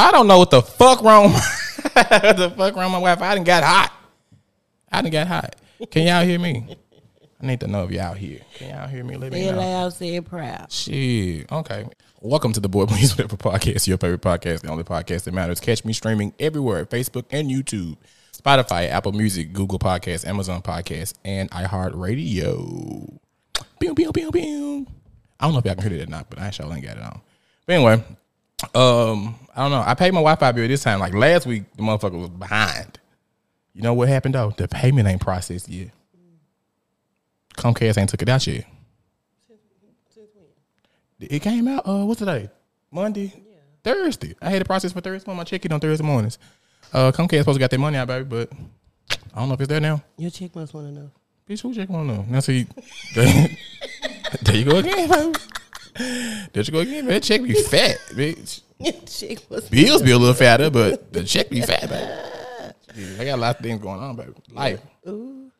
I don't know what the fuck wrong. what the fuck wrong with my Wi-Fi? I didn't got hot. I didn't got hot. Can y'all hear me? I need to know if y'all here. Can y'all hear me? Let me know. loud, say it proud. Shit. Okay. Welcome to the Boy Please Whatever podcast, your favorite podcast, the only podcast that matters. Catch me streaming everywhere Facebook and YouTube, Spotify, Apple Music, Google Podcasts, Amazon Podcasts, and iHeartRadio. Pew, pew, pew, pew. I don't know if y'all can hear it or not, but I sure ain't got it on. But anyway, um, I don't know. I paid my Wi-Fi bill this time. Like last week, the motherfucker was behind. You know what happened though? The payment ain't processed yet. Comcast ain't took it out yet. It came out. Uh, what's today? Monday, yeah. Thursday. I had the process for Thursday. morning. I check it on Thursday mornings. Uh, Comcast supposed to got their money out, baby, but I don't know if it's there now. Your check must want to know. Bitch, who check on them? Now see, there, there you go again, baby. There you go again, man. Check me fat, bitch. Your chick must Bills be a little fatter, but the check be fat, baby. I got a lot of things going on, baby. Life. Ooh,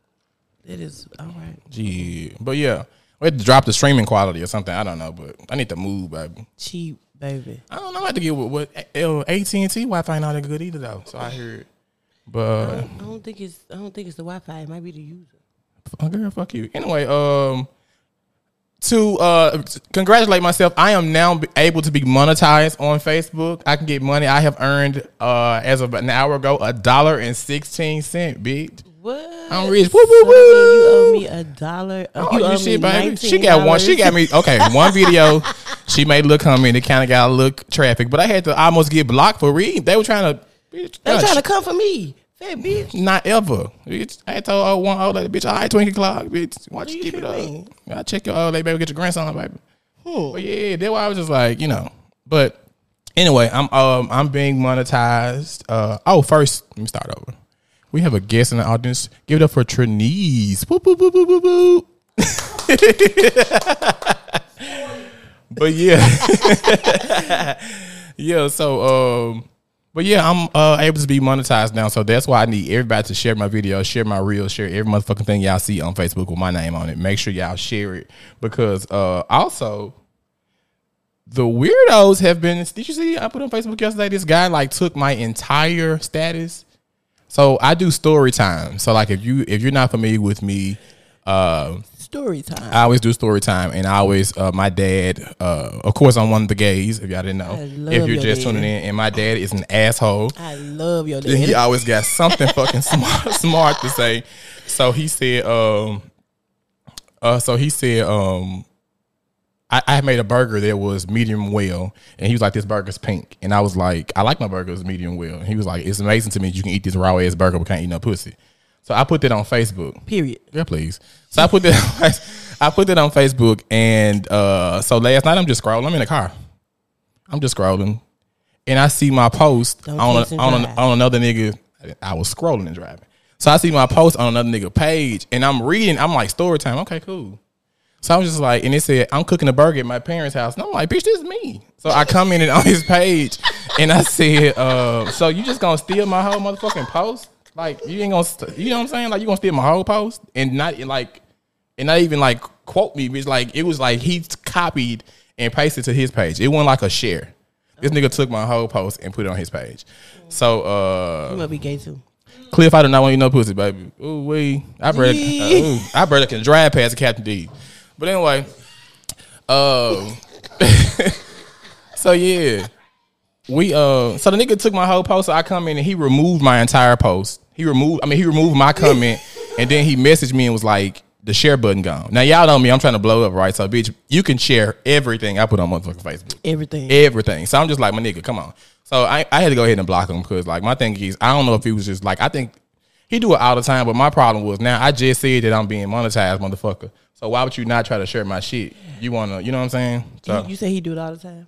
it is all right. Gee, but yeah, we had to drop the streaming quality or something. I don't know, but I need to move, baby. Cheap, baby. I don't know. I have to get with what AT and T Wi Fi not that good either though. So I heard, but I don't think it's. I don't think it's the Wi-Fi. It might be the user. Oh, girl, fuck you. Anyway, um, to uh, congratulate myself, I am now able to be monetized on Facebook. I can get money. I have earned, uh, as of an hour ago, a dollar and sixteen cent, bitch. What? I'm rich. Woo, woo, that you owe me a dollar. Oh, you owe you me shit, baby. She got one. She got me. Okay, one video. she made look comment. It kind of got a look traffic, but I had to almost get blocked for reading. They were trying to. Bitch, They were trying to come for me, fat bitch. Not ever. Bitch, I told old one old lady, bitch, all right, twinkle clock, bitch. Watch you keep it up. I check your old lady, baby, get your grandson, baby. Hmm. But yeah, that's why I was just like, you know. But anyway, I'm um I'm being monetized. Uh oh, first, let me start over. We have a guest in the audience. Give it up for Trinise. Boop, boop, boop, boop, boop, boop. but yeah. yeah, so um but yeah, I'm uh, able to be monetized now, so that's why I need everybody to share my video, share my reels, share every motherfucking thing y'all see on Facebook with my name on it. Make sure y'all share it because uh, also the weirdos have been. Did you see? I put on Facebook yesterday. This guy like took my entire status. So I do story time. So like if you if you're not familiar with me, uh, Story time. I always do story time, and I always uh, my dad. Uh, of course, I'm one of the gays. If y'all didn't know, I love if you're your just dad. tuning in, and my dad is an asshole. I love your And he always got something fucking smart, smart to say. So he said, um, uh, so he said, um, I, I made a burger that was medium well, and he was like, "This burger's pink," and I was like, "I like my burgers medium well." And he was like, "It's amazing to me you can eat this raw ass burger but can't eat no pussy." So I put that on Facebook. Period. Yeah, please. So I put that I put that on Facebook and uh so last night I'm just scrolling. I'm in the car. I'm just scrolling. And I see my post Don't on a, on, a, on another nigga. I was scrolling and driving. So I see my post on another nigga page and I'm reading. I'm like, story time. Okay, cool. So I was just like, and it said, I'm cooking a burger at my parents' house. And I'm like, bitch, this is me. So I commented on his page and I said, uh, so you just gonna steal my whole motherfucking post? Like, you ain't gonna, st- you know what I'm saying? Like, you gonna steal my whole post and not like, and not even like quote me, bitch. Like, it was like he copied and pasted to his page. It wasn't like a share. This nigga took my whole post and put it on his page. So, uh, You must be gay too. Cliff, I do not want you no pussy, baby. Ooh wee, I brother, uh, ooh, I brother can drive past Captain D. But anyway, um, so yeah, we uh, so the nigga took my whole post. So I come in and he removed my entire post. He removed, I mean, he removed my comment, and then he messaged me and was like, "The share button gone." Now y'all know me. I'm trying to blow up, right? So bitch, you can share everything I put on motherfucking Facebook Everything. everything. So I'm just like, my nigga, come on. So I, I had to go ahead and block him because like my thing is, I don't know if he was just like, I think he do it all the time, but my problem was now I just said that I'm being monetized, motherfucker. So why would you not try to share my shit? You wanna, you know what I'm saying? So you, you say he do it all the time.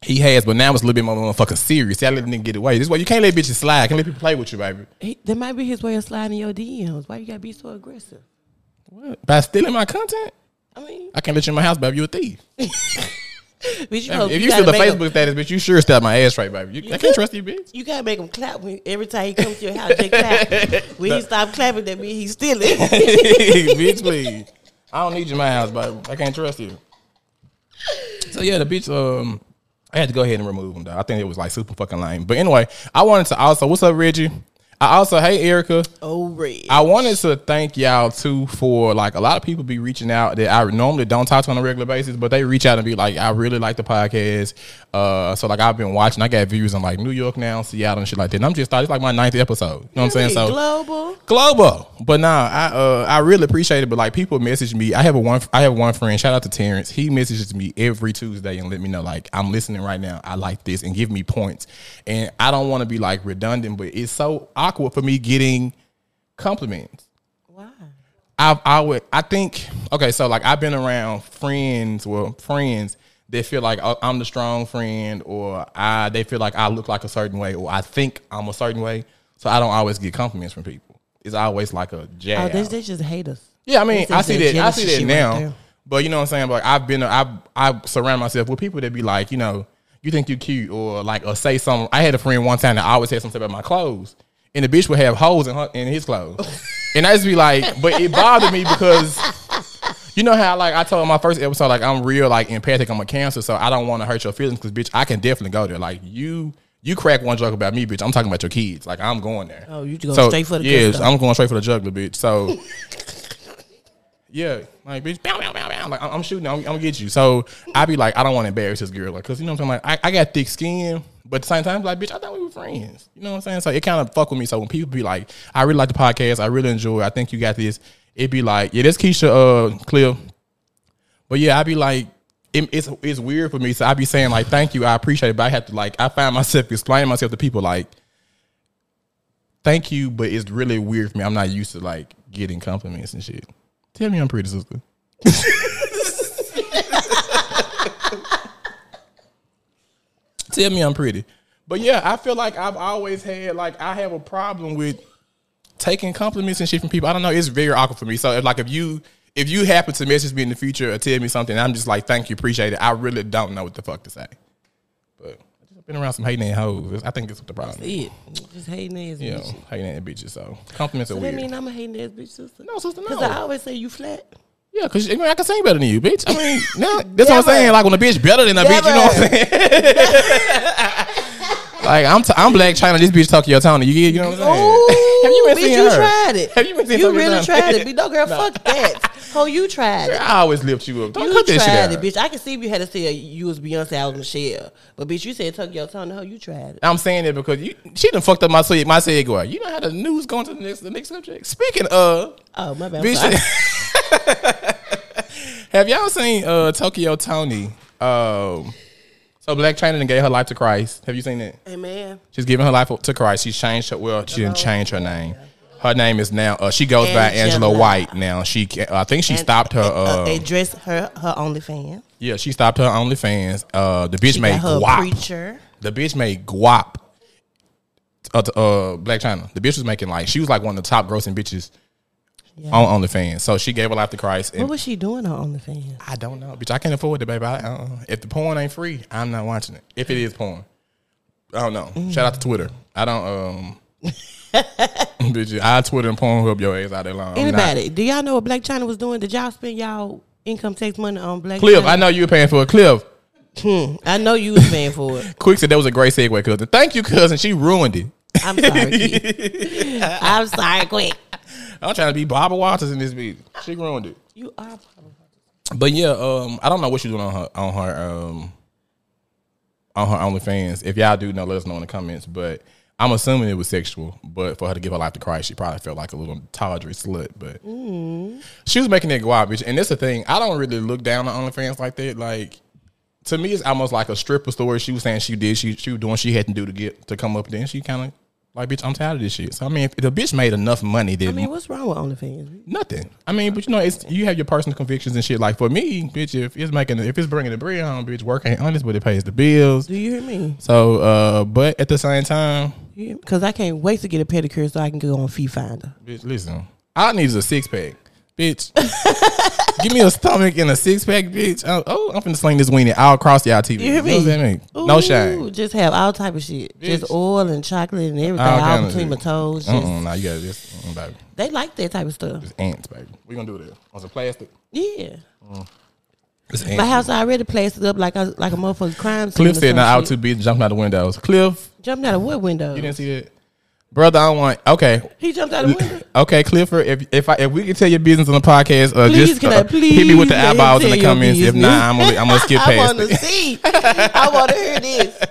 He has, but now it's a little bit more motherfucking serious. See, I let the nigga get away. This is why you can't let bitches slide. Can't let people play with you, baby. He, that might be his way of sliding your DMs. Why you gotta be so aggressive? What? By stealing my content, I mean, I can't let you in my house, baby. You a thief. bitch, you, if you, you, the Facebook status, bitch, you sure step my ass right, baby. You, I can't trust you, bitch. you gotta make him clap when, every time he comes to your house. Just clap. when he stop clapping, that means he's stealing. bitch, please. I don't need you in my house, baby. I can't trust you. So yeah, the bitch. Um, I had to go ahead and remove them though. I think it was like super fucking lame. But anyway, I wanted to also what's up, Reggie? I also hey Erica. Oh, red. I wanted to thank y'all too for like a lot of people be reaching out that I normally don't talk to on a regular basis, but they reach out and be like, I really like the podcast. Uh, so like I've been watching. I got views in like New York now, Seattle, and shit like that. And I'm just it's like my ninth episode. You know what I'm saying? So global. global. But nah, I uh I really appreciate it. But like people message me. I have a one I have one friend, shout out to Terrence. He messages me every Tuesday and let me know like I'm listening right now. I like this and give me points. And I don't want to be like redundant, but it's so awkward for me getting compliments. Why? I I would I think okay, so like I've been around friends, well, friends that feel like oh, I'm the strong friend, or I they feel like I look like a certain way, or I think I'm a certain way. So I don't always get compliments from people. It's always like a Oh, jab. they, they just hate us. yeah, I mean, I see that. I see that right now. but you know what I'm saying? Like I've been, I I surround myself with people that be like, you know, you think you're cute, or like, or say something. I had a friend one time that always had something about my clothes, and the bitch would have holes in her in his clothes, and I just be like, but it bothered me because. You know how like I told my first episode like I'm real like empathic I'm a cancer so I don't want to hurt your feelings because bitch I can definitely go there like you you crack one joke about me bitch I'm talking about your kids like I'm going there Oh, you go straight for the yes stuff. I'm going straight for the jugular bitch so yeah like bitch bow, bow, bow, bow. like I'm shooting I'm, I'm gonna get you so I be like I don't want to embarrass this girl like because you know what I'm saying like I, I got thick skin but at the same time like bitch I thought we were friends you know what I'm saying so it kind of fuck with me so when people be like I really like the podcast I really enjoy it I think you got this it be like yeah that's Keisha uh Cliff but yeah, I be like, it, it's it's weird for me. So I be saying like, thank you, I appreciate it. But I have to like, I find myself explaining myself to people like, thank you, but it's really weird for me. I'm not used to like getting compliments and shit. Tell me I'm pretty, sister. Tell me I'm pretty. But yeah, I feel like I've always had like I have a problem with taking compliments and shit from people. I don't know. It's very awkward for me. So like if you if you happen to message me in the future or tell me something, I'm just like, thank you, appreciate it. I really don't know what the fuck to say. Been around some hating ass hoes. I think that's what the problem. is. It. Just hating ass You know, bitch. hating ass bitches. So compliments So are that weird. mean I'm a hating ass bitch sister? no, sister, no. Because I always say you flat. yeah, because I, mean, I can sing better than you, bitch. I mean, no, that's what I'm saying. Like when a bitch better than a bitch, you know what I'm saying? like I'm, t- I'm Blac Chyna. This bitch Tokyo Toni. You get, you know what I'm saying? Ooh, Have you been bitch, seeing you her? tried it. Have you been seeing You Tokyo really Tony? tried it. Bitch, no, girl, fuck that. Oh, you tried it. I always lift you up. Don't You cut that shit tried out. it, bitch. I can see if you had to say you was Beyonce, I was Michelle. But bitch, you said your tongue. No, you tried it. I'm saying it because you she done fucked up my seg- my segue. You know how the news going to the next the next subject. Speaking of, Oh, my bad. I'm bitch, have y'all seen uh Tokyo Toni? Um, so Blac Chyna gave her life to Christ. Have you seen that? Amen. She's giving her life to Christ. She's changed her. Well, she didn't change her name. Her name is now. Uh, she goes by Angela Angela. White now. She ca- I think she stopped her. Uh, Uh, address her her OnlyFans. yeah, she stopped her OnlyFans. Uh, the bitch She made got her guap. preacher. The bitch made guap. Uh, uh, Blac Chyna. The bitch was making like she was like one of the top grossing bitches Yeah. on OnlyFans. So she gave her life to Christ. What was she doing on OnlyFans? I don't know, bitch. I can't afford it, baby. I, uh, if the porn ain't free, I'm not watching it. If it is porn, I don't know. Shout out to Twitter. I don't. um Bitch, I Twitter and Pornhub your ass out there long. I'm not- Anybody? Do y'all know what Blac Chyna was doing? Did y'all spend y'all income tax money on Black Cliff, China? I know you were paying for a Cliff. Hmm, I know you was paying for it. Quick said that was a great segue, cousin. Thank you, cousin. She ruined it. I'm sorry. I'm sorry, quick. I'm trying to be Barbara Walters in this bitch. She ruined it. You are. But yeah, um, I don't know what she's doing on her on her um on her OnlyFans. If y'all do know, let us know in the comments. But I'm assuming it was sexual. But for her to give her life to Christ, she probably felt like a little tawdry slut. But she was making that go out, bitch. And that's the thing. I don't really look down on OnlyFans like that. Like to me, it's almost like a stripper story. She was saying she did. She she was doing. She had to do to get to come up. Then she kind of like, bitch, I'm tired of this shit. So I mean, if the bitch made enough money, then I mean, what's wrong with OnlyFans? Nothing. I mean, but you know, it's you have your personal convictions and shit. Like for me, bitch, if it's making, if it's bringing the bread home, bitch, work ain't honest, but it pays the bills. Do you hear me? So, uh, but at the same time, Because I can't wait to get a pedicure so I can go on Fee Finder. bitch, listen, all I need a six pack, bitch. Give me a stomach and a six pack, bitch. Oh, oh, I'm finna sling this weenie all across y'all TV. You hear know what me? I mean? No Ooh, shame. Just have all type of shit. Just oil and chocolate and everything. All All, between my toes. Just, nah, you got this, mm, baby. They like that type of stuff. It's ants, baby. We gonna do this on some plastic. Yeah. It's My house already plastered up like a like a motherfucking crime scene. Cliff said now out too busy jumping out the windows. Cliff, Jumped out of what window? you didn't see that, brother. I want. Okay, He jumped out of the window. okay, Clifford. If if I if we can tell your business on the podcast, uh, Please, just can uh, I please hit me with the eyeballs in the comments. If not, I'm gonna I'm gonna skip past. I want to see. I want to hear this.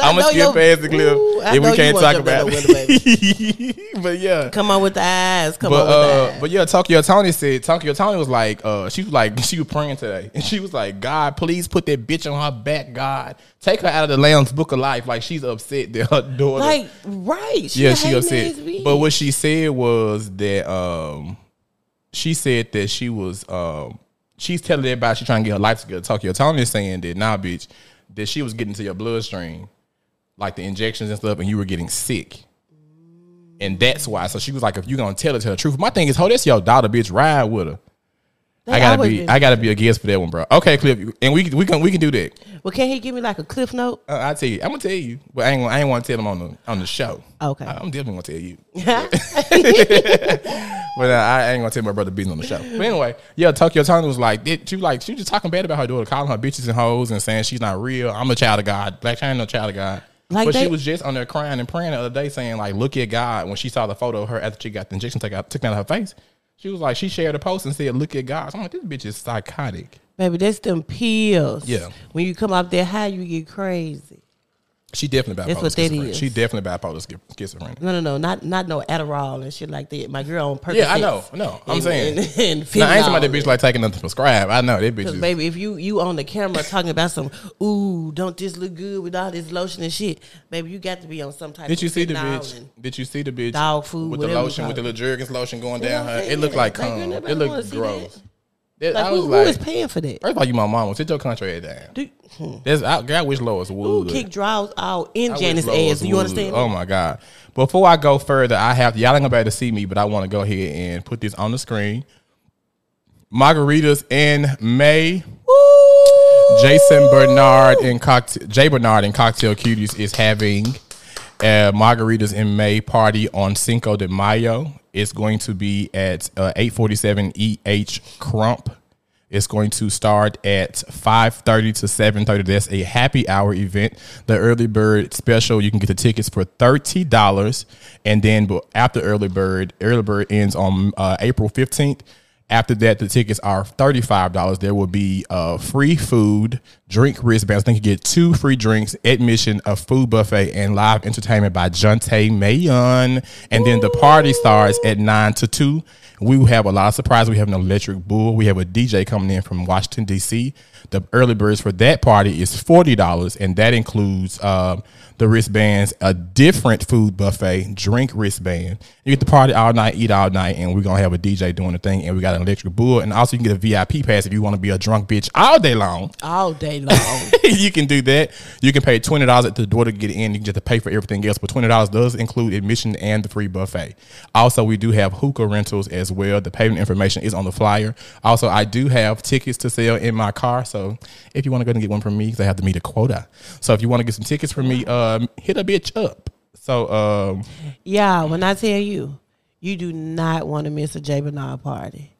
I'm gonna skip your- past the clip Ooh, if we can't talk about the window, baby. it. but yeah. Come on with the eyes. Come But on with the uh, eyes. but yeah, Tokyo Toni said Tokyo Toni was like, uh, she was like, she was praying today, and she was like, God, please put that bitch on her back, God, take her out of the Lamb's Book of Life. Like she's upset that her daughter, like right. She yeah, she upset. But what she said was that um, she said that she was um, she's telling everybody she's trying to get her life together. Tokyo Toni is saying that nah, bitch, that she was getting to your bloodstream, like the injections and stuff, and you were getting sick. And that's why. So she was like, if you're gonna tell her to the truth. My thing is, hold that's your daughter, bitch. Ride with her. They I gotta be I gotta be a guest for that one, bro. Okay, Cliff. And we we can we can do that. Well, can he give me like a cliff note? Uh, I'll tell you. I'm gonna tell you. But I ain't gonna, I ain't wanna tell him on the on the show. Okay. I, am definitely gonna tell you. But uh, I ain't gonna tell my brother beating on the show. But anyway, yeah, Tokyo Toni was like, it, she like she was just talking bad about her daughter, calling her bitches and hoes, and saying she's not real. I'm a child of God. Blac Chyna, no child of God. Like but she was just on there crying and praying the other day, saying like, "Look at God." When she saw the photo of her after she got the injection taken out, taken out of her face, she was like, she shared a post and said, "Look at God." So I'm like, this bitch is psychotic. Baby, that's them pills. Yeah. When you come up there high, you get crazy. She definitely bipolar. That's what that is. She definitely bipolar schi- schizophrenic. No, no, no, not not no Adderall and shit like that. My girl on purpose. Yeah, I know. No, I'm and, saying. and, and Now, I ain't talking about that bitch like taking nothing prescribed. I know that bitch is. baby, if you you on the camera talking about some, ooh, don't this look good with all this lotion and shit, baby, you got to be on some type. Did of you see the bitch? Did you see the bitch Dog food, with the lotion, with the little Jergens lotion going You know down her? It looked like cum. It looked see gross. Like, That- I was who like, is paying for that? first of all, you my mama. Sit your country down. Do, hmm. That's I, I wish Lois Who would. kick draws out in I wish Janice Lois ass? Do you understand? Oh my god! Before I go further, I have y'all ain't gonna be able to see me, but I want to go ahead and put this on the screen. Margaritas in May. Ooh. Jason Bernard and cocktail Jay Bernard and Cocktail Cuties is having a margaritas in May party on Cinco de Mayo. It's going to be at uh, 847 EH Crump. It's going to start at 5:30 to 7:30. That's a happy hour event. The early bird special, you can get the tickets for thirty dollars, and then after early bird, early bird ends on uh, April 15th. After that, the tickets are thirty-five dollars. There will be uh, free food, drink wristbands. I think you get two free drinks, admission, a food buffet, and live entertainment by Jonte Mayon. And then the party starts at nine to two. We will have a lot of surprises. We have an electric bull. We have a DJ coming in from Washington D.C. The early birds for that party is forty dollars, and that includes um, the wristbands, a different food buffet, drink wristband. You get the party all night, eat all night, and we're gonna have a DJ doing the thing, and we got an electric bull, and also you can get a VIP pass if you want to be a drunk bitch all day long. all day long. you can do that. You can pay twenty dollars at the door to get in. You can just pay for everything else, but twenty dollars does include admission and the free buffet. Also, we do have hookah rentals as well. The payment information is on the flyer. Also, I do have tickets to sell in my car. So if you want to go and get one from me, because I have to meet a quota. So if you want to get some tickets from me, um, hit a bitch up. So um, yeah, when I tell you, you do not want to miss a J Bernard party.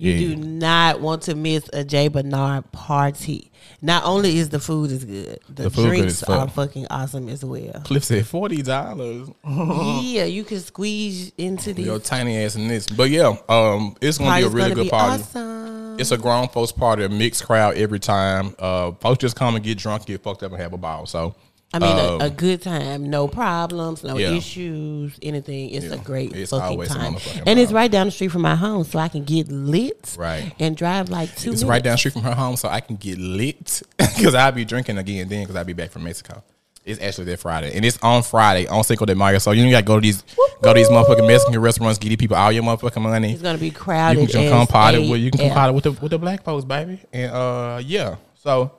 You Yeah. do not want to miss a Jay Bernard party. Not only is the food is good, the, The drinks are fucking awesome as well. Cliff said forty dollars. yeah, you can squeeze into these. Your tiny ass in this, but yeah, um, it's gonna be a really good party. Awesome. It's a grown folks party, a mixed crowd every time. Uh, folks just come and get drunk, get fucked up, and have a ball. So, I mean, um, a, a good time, no problems, no Yeah. issues, anything. It's a great It's fucking time, and it's right down the street from my home, so I can get lit, Right. and drive like two. it's minutes. right down the street from her home, so I can get lit because I'll be drinking again then because I'll be back from Mexico. It's actually that Friday, and it's on Friday on Cinco de Mayo. So you ain't got to go to these go to these motherfucking Mexican restaurants, get these people all your motherfucking money. It's gonna be crowded. You can come party with you can come party with the with the black folks, baby, and uh yeah. So,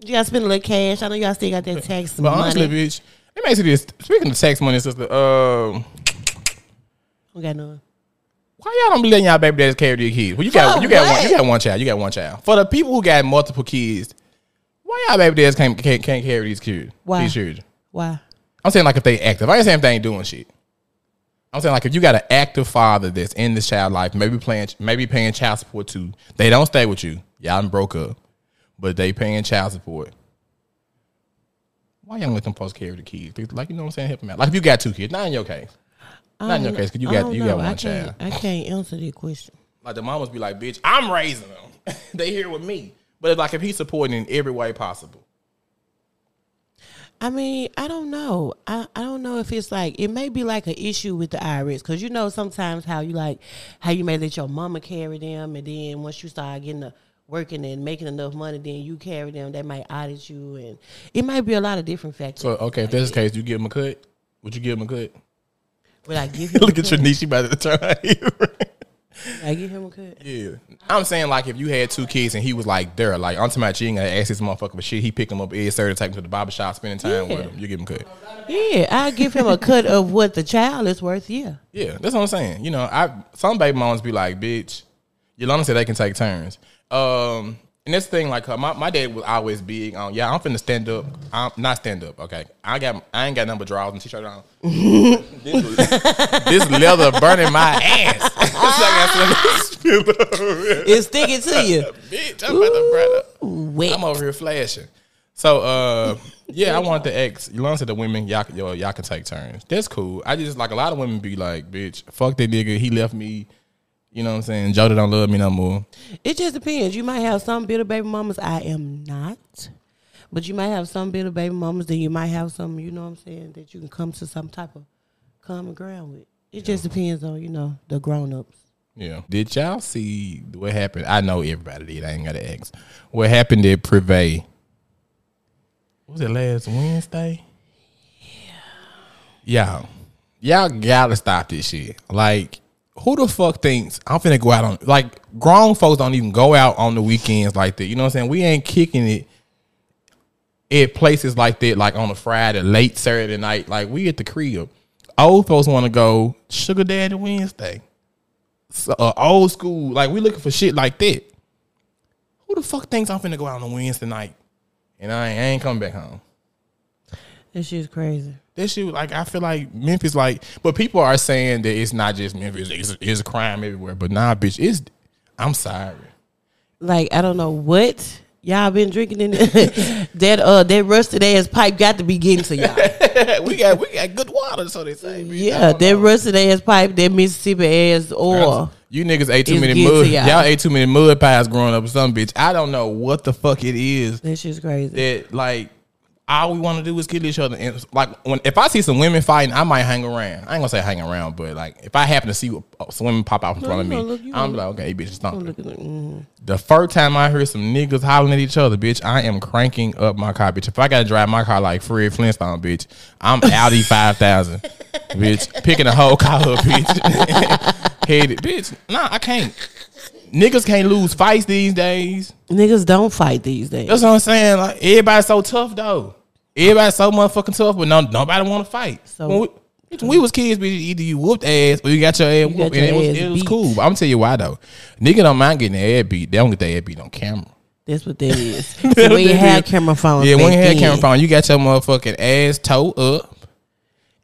You gotta spend a little cash. I know y'all still got that tax money. but honestly, money. bitch, let me ask you this. Speaking of tax money, sister, um. Who got none? Why y'all don't be letting y'all baby daddies carry their kids? Well, you got For you got one you got one child. You got one child. For the people who got multiple kids, why y'all baby dads can't can't, can't carry these kids? Why? These children. Why? I'm saying like if they active. I ain't saying if they ain't doing shit. I'm saying like if you got an active father that's in this child life, maybe playing, maybe paying child support too. They don't stay with you. Y'all broke up, but they paying child support. Why y'all let them folks carry the kids? Like you know what I'm saying? Help them out. Like if you got two kids, not in your case. Not in your um, case, because you got you know. got one can't, child. I can't answer that question. Like the mamas be like, bitch, I'm raising them. they here with me. But like if he's supporting in every way possible. I mean, I don't know. I, I don't know if it's like it may be like an issue with the IRS because you know sometimes how you like how you may let your mama carry them and then once you start getting the working and making enough money, then you carry them. They might audit you and it might be a lot of different factors. So okay, if that's the case, you give him a cut. Would you give him a cut? Would I give him? Look at your cut? niece, she about to turn. I give him a cut. Yeah. I'm saying like if you had two kids and he was like there, like on to my you ain't gonna ask this motherfucker for shit. He pick him up every Saturday, take him to the barber shop, spending time with him. You give him a cut. Yeah, I give him a cut of what the child is worth. Yeah. Yeah, that's what I'm saying. You know, I some baby moms be like, bitch, Yolanda said they can take turns. Um, and this thing, like, uh, my, my dad was always big on, yeah, I'm finna stand up. I'm not stand up, okay. I got I ain't got number drawers and t-shirt on. this, this leather burning my ass. it's like I spill over. It's sticking to you. Bitch, I'm about to burn up. Wet. I'm over here flashing. So uh yeah, I want wanted to ask Yolanda to the women y'all yo, y'all can take turns. That's cool. I just like a lot of women be like, bitch, fuck that nigga. He left me. You know what I'm saying? Jody don't love me no more. It just depends. You might have some bitter baby mamas. I am not. But you might have some bitter baby mamas. Then you might have some, you know what I'm saying, that you can come to some type of common ground with. It just depends on, you know, the grown ups. Yeah. Did y'all see what happened? I know everybody did. I ain't gotta ask. What happened at Privé? Was it last Wednesday? Yeah. Yeah. Y'all gotta stop this shit. Like, who the fuck thinks I'm finna go out on like grown folks don't even go out on the weekends like that. You know what I'm saying? We ain't kicking it at places like that, like on a Friday, late Saturday night. Like we at the crib. Old folks want to go Sugar Daddy Wednesday. So, uh, old school, like we looking for shit like that. Who the fuck thinks I'm finna go out on a Wednesday night and I ain't, I ain't coming back home? That shit's crazy. That shit, like I feel like Memphis, like, but people are saying that it's not just Memphis; it's, it's a crime everywhere. But nah, bitch, it's. I'm sorry. Like, I don't know what y'all been drinking in that uh that rusted ass pipe got to be getting to y'all. we got we got good water, so they say. bitch. Yeah, that know. rusted ass pipe, that Mississippi ass oil. You niggas ate too many good to mud. y'all. Y'all ate too many mud pies growing up or something, bitch. I don't know what the fuck it is That shit's crazy. that like all we want to do is kill each other. And like when if I see some women fighting, I might hang around. I ain't gonna say hang around, but like if I happen to see some women pop out in front of me, look- I'm like, okay, bitch, it's not. Look at the- mhm. The first time I hear some niggas hollering at each other, bitch, I am cranking up my car, bitch. If I gotta drive my car like Fred Flintstone, bitch, I'm Audi five thousand, bitch, picking a whole car up, bitch. Headed, bitch. Nah, I can't. Niggas can't lose fights these days. Niggas don't fight these days. That's what I'm saying. Like everybody's so tough though. Everybody's so motherfucking tough, but no, nobody want to fight. So- when, we, when we was kids, bitch, either you whooped ass or you got your ass got whooped, your and it was, it was cool. But I'm gonna tell you why though. Nigga don't mind getting their ass beat. They don't get their ass beat on camera. That's what that is. So we ain't had camera phone, Yeah, when you had camera phone, you got your motherfucking ass toe up.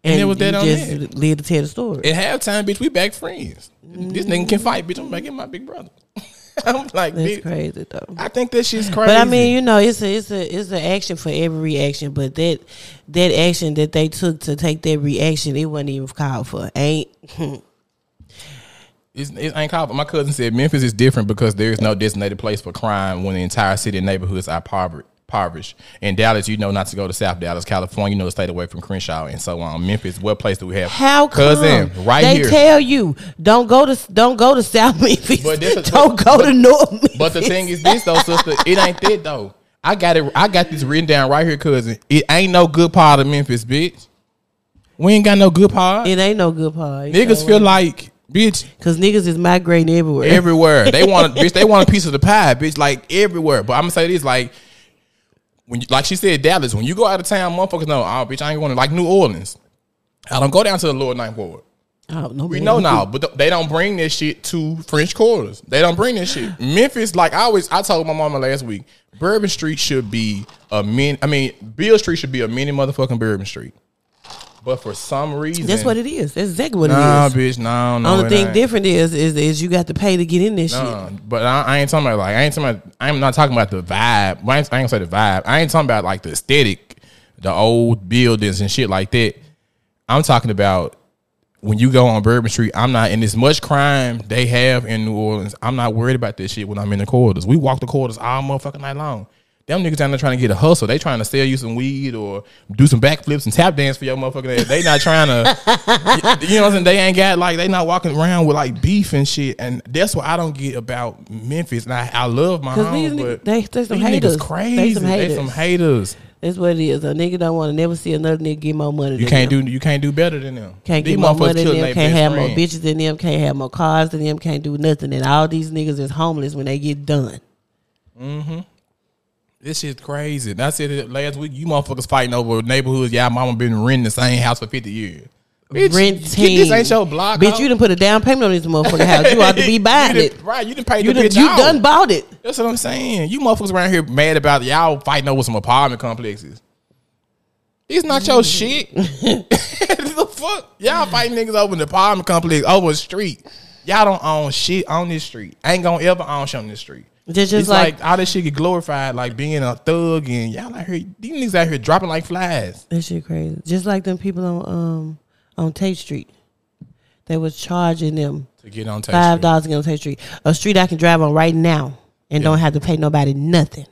And, it was that you on just it. live to tell the story. At halftime, bitch, we back friends. This nigga can fight, bitch. I'm making my big brother. I'm like, That's crazy though. I think that she's crazy. But I mean, you know, it's a it's a it's an action for every reaction. But that that action that they took to take that reaction, it wasn't even called for. Ain't It's, it ain't called. My cousin said Memphis is different because there is no designated place for crime when the entire city and neighborhoods are pover- impoverished. In Dallas, you know not to go to South Dallas, California. You know to stay away from Crenshaw and so on. Memphis, what place do we have? how come cousin right here, they here? tell you don't go to don't go to South Memphis, But this is- don't go but- to North Memphis. but the thing is this though, sister, it ain't that though. I got it. I got this written down right here, cousin. It ain't no good part of Memphis, bitch. We ain't got no good part. it ain't no good part. Niggas feel like, bitch, because niggas is migrating everywhere. everywhere. They want, bitch. They want a piece of the pie, bitch. Like everywhere. But I'm gonna say this, like when, you, like she said, Dallas. When you go out of town, motherfuckers know, oh, bitch, I ain't going to like New Orleans. I don't go down to the lower ninth ward. oh, no, We know now, but th- they don't bring this shit to French quarters. They don't bring this shit. Memphis, like I always, I told my mama last week, Bourbon Street should be a min. I mean, Beale Street should be a mini motherfucking Bourbon Street. But for some reason, That's what it is. That's exactly what Nah, it is. bitch, no, no. Only thing ain't. different is, is is you got to pay to get in this No, but I, I ain't talking about like I ain't talking about. I'm not talking about the vibe. I ain't, I ain't gonna say the vibe. I ain't talking about like the aesthetic, the old buildings and shit like that. I'm talking about when you go on Bourbon Street. I'm not in as much crime they have in New Orleans. I'm not worried about this shit when I'm in the corridors. We walk the corridors all motherfucking night long. Them niggas down there trying to get a hustle. They trying to sell you some weed or do some backflips and tap dance for your motherfucking ass. They not trying to, you know what I'm saying? They ain't got like they not walking around with like beef and shit. And that's what I don't get about Memphis. And I, I love my home, these but they, they some these haters. niggas crazy. They some haters. They some haters. That's what it is. A nigga don't want to never see another nigga get more money. You than can't them. do you can't do better than them. Can't These get more money than them. Can't have more bitches than them. Can't have more cars than them. Can't do nothing. And all these niggas is homeless when they get done. Mm-hmm. This shit's crazy. That's it. Last week, you motherfuckers fighting over neighborhoods. Y'all mama been renting the same house for fifty years. Bitch, Renting. This ain't your block. Bitch, you done put a down payment on this motherfucking house. You ought to be buying it. right? You didn't pay You the done, bitch you out. done bought it. That's what I'm saying. You motherfuckers around here mad about y'all fighting over some apartment complexes. It's not your shit. the fuck? Y'all fighting niggas over the apartment complex over the street. Y'all don't own shit on this street. Ain't gonna ever own shit on this street. Just it's like, like, all this shit get glorified, like being a thug, and y'all out here, these niggas out here dropping like flies. that shit crazy. Just like them people on um on Tate Street. They was charging them to get on Tate five dollars to get on Tate Street. A street I can drive on right now and don't have to pay nobody nothing.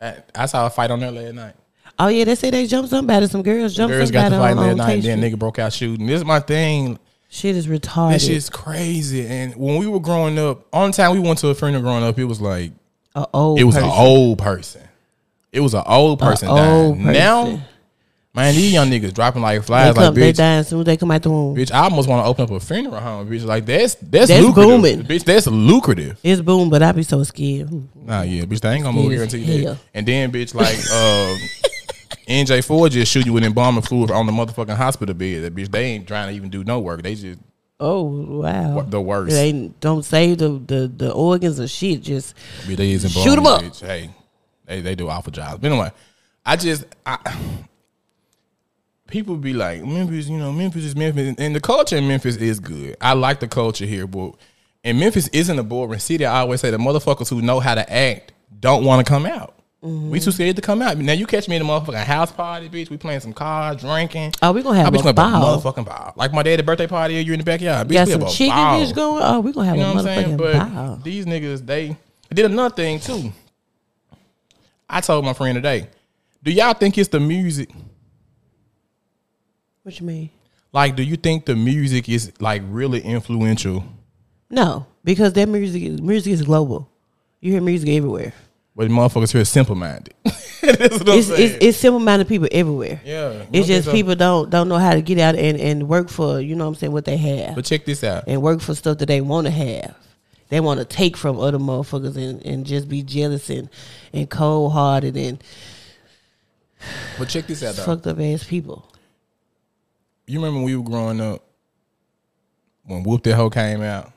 I, I saw a fight on there last night. Oh yeah, they say they jumped somebody. Some girls jumped Girls got to fight on, last on night, then nigga broke out shooting. This is my thing. Shit is retarded. This shit's crazy. And when we were growing up, only time we went to a funeral growing up, it was like a old it was person. an old person. It was an old person old dying. Now, person. man, these young niggas dropping like They flies. come, like they bitch, dying soon as they come out the womb. bitch. I almost want to open up a funeral home, bitch. Like that's that's, That's lucrative, booming. bitch. That's lucrative. It's boom, but I be so scared. Nah, yeah, bitch. They ain't gonna move here as until you hell. dead. And then, bitch, like uh, N.J. Ford just shoot you with embalming fluid on the motherfucking hospital bed. That bitch, they ain't trying to even do no work. They just Oh wow, the worst. They don't save the, the the organs or shit. Just they Shoot 'em up. Bitch. Hey, they they do awful jobs. But anyway, I just I, people be like Memphis. You know, Memphis is Memphis, and the culture in Memphis is good. I like the culture here, but and Memphis isn't a boring city. I always say the motherfuckers who know how to act don't want to come out. Mm-hmm. We too scared to come out. Now you catch me in a motherfucking house party, bitch. We playing some cards, drinking. oh, we gonna have I bitch a gonna a ball. motherfucking ball. Like my dad's birthday party, you in the backyard. Bitch, Got we some have a chicken ball. dish going. Oh, we gonna have You know a what I'm saying? motherfucking But ball. these niggas, they did another thing too. I told my friend today, do y'all think it's the music? What you mean? Like, do you think the music is like really influential? No, because that music music is global. You hear music everywhere. But motherfuckers here simple minded. That's what I'm It's it's, it's simple minded people everywhere. yeah. It's just so. people don't don't know how to get out and, and work for you know what I'm saying what they have But check this out. and work for stuff that they want to have. They want to take from other motherfuckers and, and just be jealous and and cold hearted and But check this out though. fucked up ass people. You remember when we were growing up when Whoop That Hoe came out?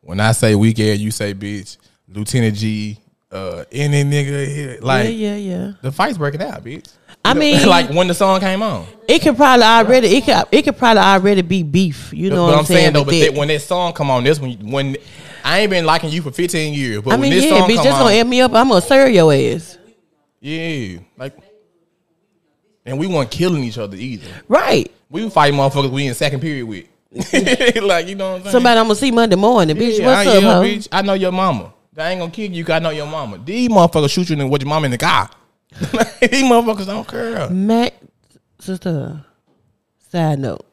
When I say weekend, you say bitch. Lieutenant G, uh, any nigga here. Like yeah, yeah, yeah. the fight's breaking out, bitch. I mean, like when the song came on. it could probably already it could it could probably already be beef. You know but what I'm saying, though, but that. that, when that song come on, this when when I ain't been liking you for 15 years, but I mean, when this yeah, song bitch, come just on, gonna amp me up. I'm gonna serve your ass. yeah, like, and we weren't killing each other either. Right. We would fight motherfuckers we in second period with, like you know what I'm saying. Somebody I'm gonna see Monday morning, bitch. Yeah, what's I, up, yeah, ho? bitch? I know your mama. I ain't gonna kick you. 'cause I know your mama. These motherfuckers shoot you and with your mama in the car. These motherfuckers don't care. Mac, sister. Side note.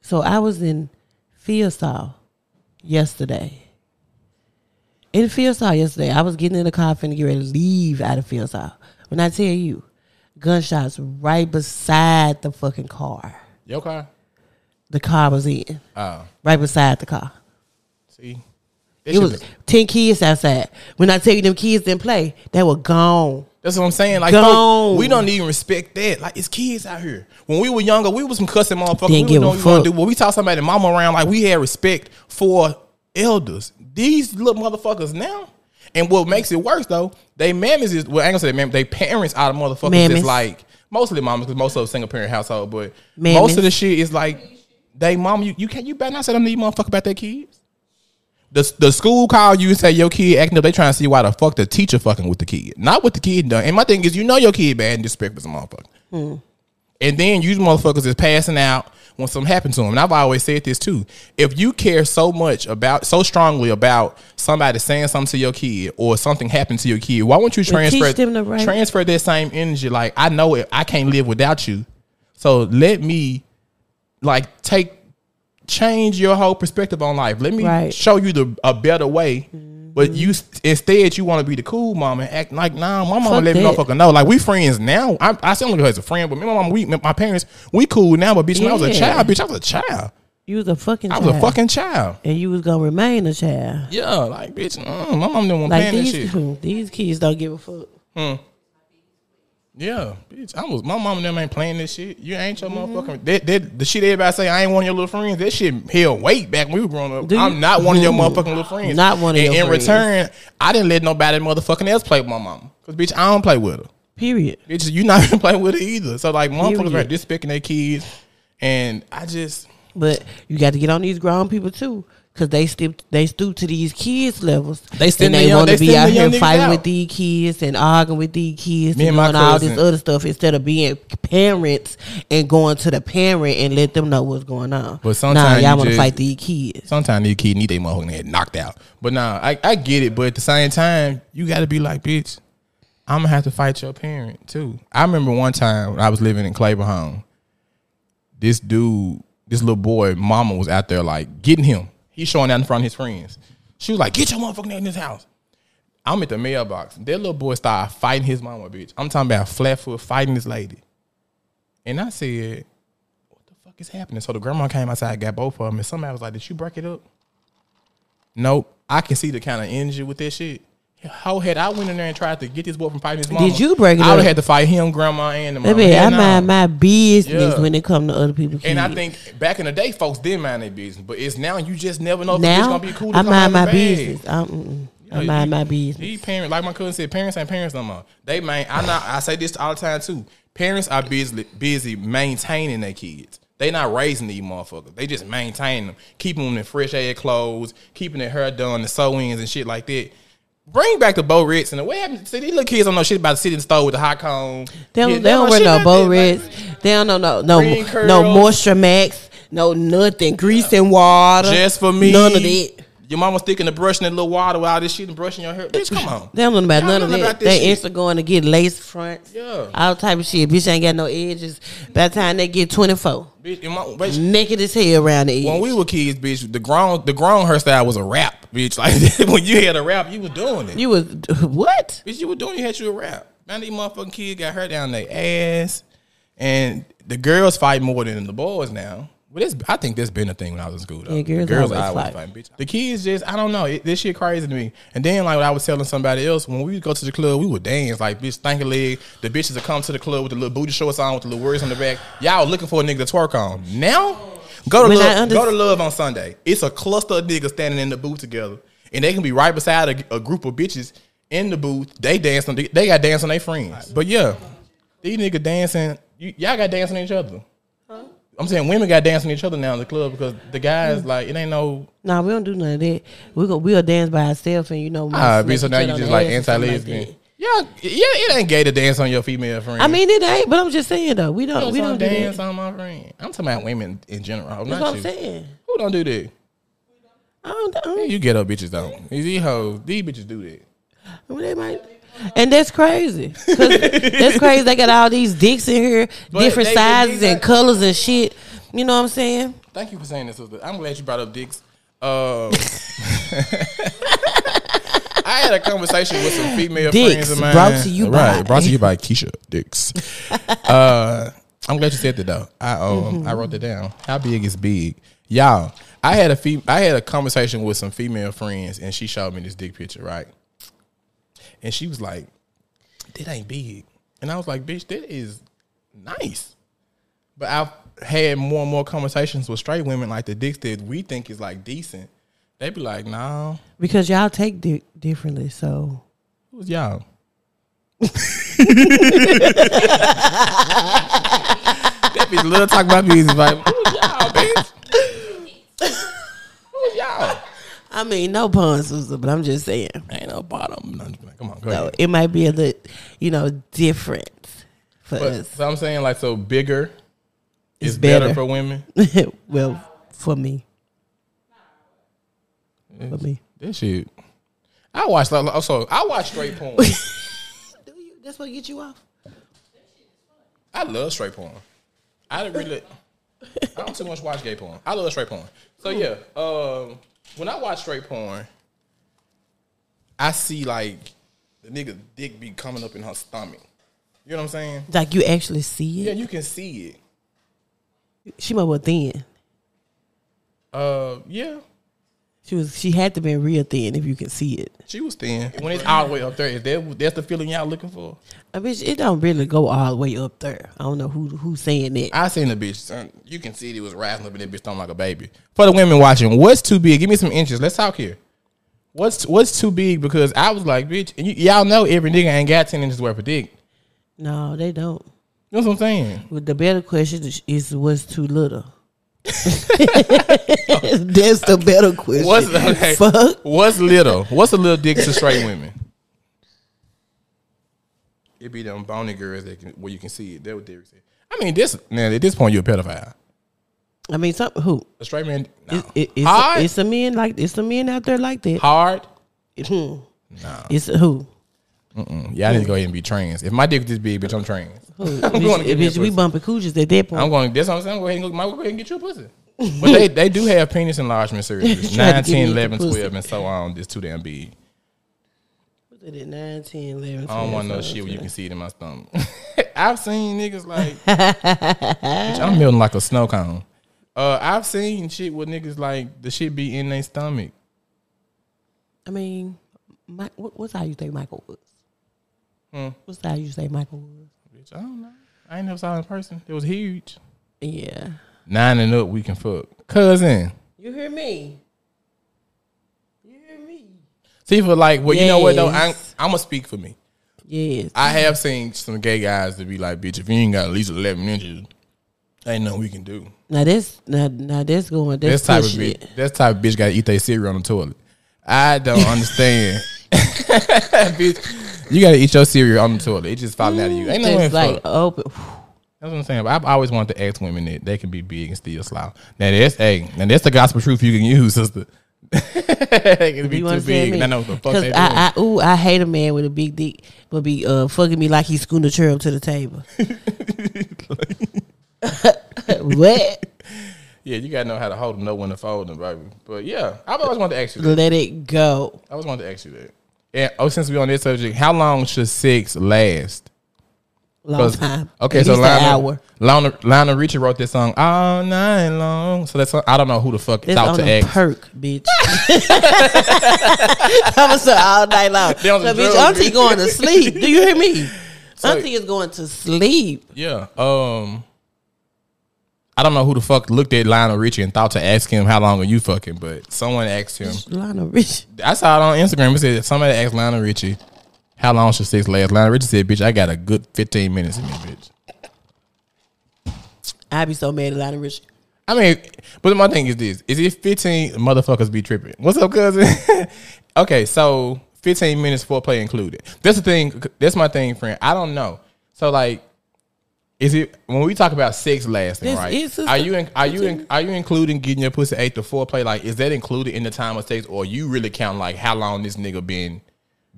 So I was in Fiestal yesterday. In Fiestal yesterday, I was getting in the car finna get ready to leave out of Fiestal. When I tell you, gunshots right beside the fucking car. Your car. The car was in. Oh, Right beside the car. see. It was is- ten kids outside. When I tell you them kids didn't play, they were gone. That's what I'm saying. Like, Gone. folk, we don't even respect that. Like, it's kids out here. When we were younger, we was some cussing motherfuckers. Didn't we give a know what we wanna fuck. do. When we saw somebody mama around, like we had respect for elders. These little motherfuckers now. And what makes it worse though, they mammies is well, I ain't gonna say they mammies, they parents out of motherfuckers Mammies. that's like mostly mamas, because most of single parent household, but Mammies. most of the shit is like they mom. You you can't you better not say them to these motherfucker about their kids. The, the school call you and say your kid acting up. They trying to see why the fuck the teacher fucking with the kid, not what the kid done. And my thing is, you know your kid bad and disrespectful as a motherfucker. And then you motherfuckers is passing out when something happened to them. And I've always said this too. If you care so much about, so strongly about somebody saying something to your kid or something happened to your kid, why won't you transfer the right- transfer that same energy? Like I know it, I can't live without you, so let me like take change your whole perspective on life. Let me Right. show you the a better way. But you instead you want to be the cool mom and act like nah. My mama Fuck let me that. motherfucker know. Like we friends now. I, I still look at her as a friend, but me and my mama, we my parents, we cool now. But bitch, when I was a child, bitch, I was a child. You was a fucking child. I child. was a fucking child. and you was gonna remain a child. Yeah, like bitch, mm, my mom didn't want Like paying these shit. these kids don't give a fuck. Yeah, bitch, I was my mom and them ain't playing this shit. You ain't your Mm-hmm. motherfucking that, that the shit everybody say I ain't one of your little friends. That shit held weight back when we were growing up. You- I'm not one of your motherfucking little friends. Not one of and your in friends. return, I didn't let nobody motherfucking else play with my mama. Cause bitch, I don't play with her. Period. Bitch, you not even play with her either. So like motherfuckers are disrespecting their kids, and I just But you got to get on these grown people too, cause they stoop they stoop to these kids levels. They and they want to be out here fighting out. with these kids and arguing with these kids Me and and all this other stuff instead of being parents and going to the parent and let them know what's going on. But nah, sometimes y'all want to fight these kids. sometimes these kids need their motherfucking head knocked out. But nah, I, I get it. But at the same time, you got to be like, bitch, I'm gonna have to fight your parent too. I remember one time when I was living in Claiborne home. This dude, this little boy, mama was out there like getting him. He's showing that in front of his friends. She was like, "Get your motherfucking in this house." I'm at the mailbox. That little boy started fighting his mama, bitch. I'm talking about flat foot fighting this lady. And I said, what the fuck is happening? So the grandma came outside, got both of them, and somebody was like, Did you break it up? Nope. I can see the kind of energy with this shit. How had I went in there and tried to get this boy from fighting his mama? Did you break it I would up? have had to fight him, grandma, and the mama. I Hell no. mind my business Yeah. when it come to other people's kids. And I think back in the day, folks did mind their business, but it's now you just never know if it's gonna be cool. to I mind my business. I'm, mm-mm. I Yeah, mind you- my business. These parents, like my cousin said, parents ain't parents no more. They main. I not. I say this all the time too. Parents are busy busy maintaining their kids. They not raising these motherfuckers. They just maintain them, keeping them in fresh air clothes, keeping their hair done, the sew-ins and shit like that. Bring back the Bo Ritz and the what happened? See, these little kids don't know shit about the sit in the store with the hot cone. They don't, Yeah, they don't know wear no bow reds. like, They don't know no no no moisture max, no nothing, grease and water. Just for me. None of that. Your mama sticking the brush in that little water while this shit and brushing your hair. Bitch, come on. They don't know about none of that. They shit. instant going to get lace fronts. Yeah. All type of shit. Bitch ain't got no edges. By the time they get 24, Bitch, my- bitch, naked as hell around the edge. when we were kids, bitch, the grown the grown hairstyle was a rap, bitch. Like when you had a rap, you was doing it. you was, what? bitch, you were doing you had you a rap. Now these motherfucking kids got hurt down their ass. And the girls fight more than the boys now. But it's, I think that's been a thing when I was in school though. Yeah, girls The girls always always fight. fighting, bitch. The kids just I don't know. It, this shit crazy to me. And then like what I was telling somebody else, when we go to the club, we would dance like bitch stanky leg. The bitches would come to the club with the little booty shorts on with the little words on the back. Y'all looking for a nigga to twerk on. Now, go to When love, under- go to love on Sunday. It's a cluster of niggas standing in the booth together, and they can be right beside a, a group of bitches in the booth. They dance on. They got dance on their friends. But yeah, these niggas dancing. You, y'all got dancing on each other. I'm saying women got dancing each other now in the club because the guys like it ain't no. Nah, we don't do none of that. We go, we'll dance by ourselves and you know. Ah, bitch. So now you just like ass or something anti-lesbian. that. yeah, yeah, it ain't gay to dance on your female friend. I mean, it ain't, but I'm just saying though. We don't, you we don't do dance that. on my friend. I'm talking about women in general. That's not what I'm you. saying. Who don't do that? I don't, I don't You get up bitches don't. These hoes, these bitches do that. Well, they might. And that's crazy. that's crazy. They got all these dicks in here, But different they- sizes they- and colors and shit. You know what I'm saying? Thank you for saying this, sister. I'm glad you brought up dicks. Uh, I had a conversation with some female Dicks, friends of mine. brought to you by- right, brought to you by Keisha Dicks. uh, I'm glad you said that though. I um Mm-hmm. I wrote that down. How big is big, y'all? I had a fem- I had a conversation with some female friends, and she showed me this dick picture, right? And she was like, "That ain't big," and I was like, "Bitch, that is nice." But I've had more and more conversations with straight women, like the dicks that we think is like decent. They be like, "No, Because y'all take dick differently. So who's y'all?" that bitch love talking about music. Like, who's y'all, bitch? Who's y'all? I mean, no pun, Susan, but I'm just saying. Ain't no bottom. No, Come on, go So ahead. it might be a little, you know, different for But, us. so I'm saying like so bigger is better. better. for women. well, for me. For me. This shit. I watch like also I watch straight porn. Do you? That's what get you off? I love straight porn. I don't really I don't too much watch gay porn. I love straight porn. So yeah, um, when I watch straight porn, I see like the nigga dick be coming up in her stomach. You know what I'm saying? Like you actually see it. Yeah, you can see it. She might was thin. Uh, yeah, She was. She had to be real thin if you can see it. she was thin. When it's all the way up there, is that that's the feeling y'all looking for? Uh, I mean, it don't really go all the way up there. I don't know who who's saying that. I seen the bitch. Son. You can see it was rising up in that bitch stomach like a baby. For the women watching, what's too big? Give me some inches. Let's talk here. What's what's too big? Because I was like, bitch, and y- y'all know every nigga ain't got ten inches worth of dick. No, they don't. You know what I'm saying? But the better question is, is what's too little. That's the better question. What's okay, Fuck. What's little? What's a little dick to straight women? It be them bony girls that can, where you can see it. That what they said. I mean, this man at this point you're a pedophile. I mean, some who? A straight man, no. It, it, it's, hard, a, it's a men like it's a men out there like that. hard. Hmm. It's a who? Mm, Y'all need to go ahead and be trans. If my dick this big, bitch, I'm trans. Who? I'm bitch, going to get bitch, we bumping cooches at that point. I'm going. That's what I'm saying. Go ahead and go, go ahead and get you a pussy. But they, they do have penis enlargement surgeries. Try to 9, 10, 11, 12, and so on. It's too damn big. What's it at 9, 10, 11, I don't want no 12, shit where you can see it in my stomach. I've seen niggas like, bitch, I'm melting like a snow cone. Uh, I've seen shit with niggas like the shit be in their stomach. I mean, my, what, what's how you say Michael was? Hmm. What's how you say Michael Woods? Bitch, I don't know. I ain't never saw it in person. It was huge. Yeah. Nine and up, we can fuck. Cousin. You hear me? You hear me? See, for like, well, you know what though? I'm, I'm gonna speak for me. Yes. I have seen some gay guys to be like, bitch, if you ain't got at least 11 inches, ain't nothing we can do. now this now now that's going This that's type of bitch, it. this type of bitch got to eat their cereal on the toilet. I don't understand. bitch, you got to eat your cereal on the toilet. It just falling out of you. Ain't no way Just like fuck. open. That's what I'm saying. But I've always wanted to ask women that they can be big and still slow. Now that's hey, now that's the gospel truth you can use, sister. can be You too big. And I know what the fuck they. I, I ooh I hate a man with a big dick, but be uh fucking me like he's scooting the chair up to the table. what? yeah, you gotta know how to hold them, know when to fold them, baby. But yeah, I've always wanted to ask you. That. Let it go. I always wanted to ask you that. And oh, since we're on this subject, how long should sex last? Long time. Okay, At so Lionel, hour. Lionel, Lionel Richie wrote this song all night long. So that's I don't know who the fuck thought on to the ask. perk, bitch. I'm so all night long. So, bitch, drugs, Auntie bitch. going to sleep. Do you hear me? So- Auntie is going to sleep. yeah. Um. I don't know who the fuck looked at Lionel Richie and thought to ask him how long are you fucking, but someone asked him. Lionel Richie. I saw it on Instagram. It said somebody asked Lionel Richie how long should sex last. Lionel Richie said, "Bitch, I got a good fifteen minutes in me, bitch." I'd be so mad at Lionel Richie. I mean, but my thing is this: is it fifteen motherfuckers be tripping? What's up, cousin? okay, so fifteen minutes foreplay included. That's the thing. That's my thing, friend. I don't know. So like, is it when we talk about sex lasting, This right? Are you in, are you in, are you including getting your pussy ate the foreplay? Like, is that included in the time of sex, or you really count like how long this nigga been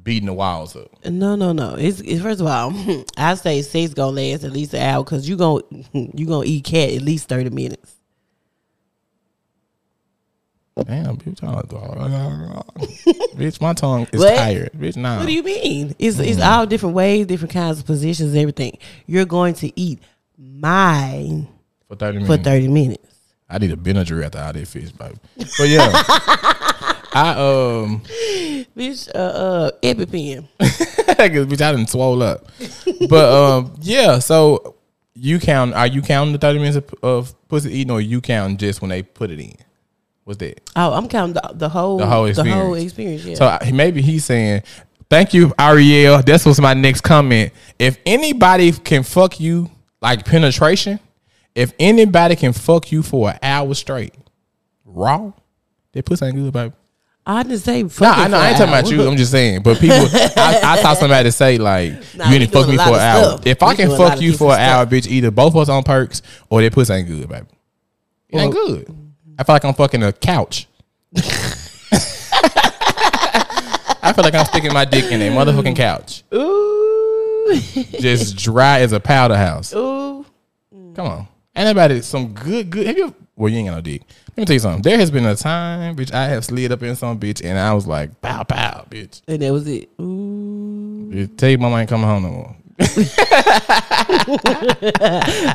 beating the walls up? No, no, no. It's, it's first of all, I say sex gonna last at least an hour because you gonna you gonna eat cat at least thirty minutes. Damn, bitch, bitch, my tongue is What? tired, bitch. Nah, What do you mean? It's it's Mm-hmm. all different ways, different kinds of positions, everything. You're going to eat mine for thirty minutes. for thirty minutes. I need a Benadryl after all that fish, baby. But yeah, I um, Bitch, uh, uh, EpiPen. bitch, I didn't swole up. But um, yeah. So you count? Are you counting the thirty minutes of, of pussy eating, or you counting just when they put it in? What's that? Oh, I'm counting the, the whole The whole The whole experience. experience. Yeah. So I, maybe he's saying Thank you, Ariel. This was my next comment. If anybody can fuck you like penetration, if anybody can fuck you for an hour straight, raw, that pussy ain't good, baby. I didn't say. Nah, fucking I know. I ain't talking about you. I'm just saying. But people, I, I saw somebody to say like, Nah, you we to fuck me for an hour. stuff. If I can doing a lot fuck you for an different hour, bitch, either both of us on perks or that pussy ain't good, baby. It ain't good. I feel like I'm fucking a couch. I feel like I'm sticking my dick in a motherfucking couch, Ooh. just dry as a powder house. Ooh. Come on, anybody some good good? Have you? Well, you ain't got no dick. Let me tell you something. There has been a time, bitch, I have slid up in some bitch, and I was like, pow pow, bitch. And that was it. Ooh. Bitch, Tell your mama ain't coming home no more.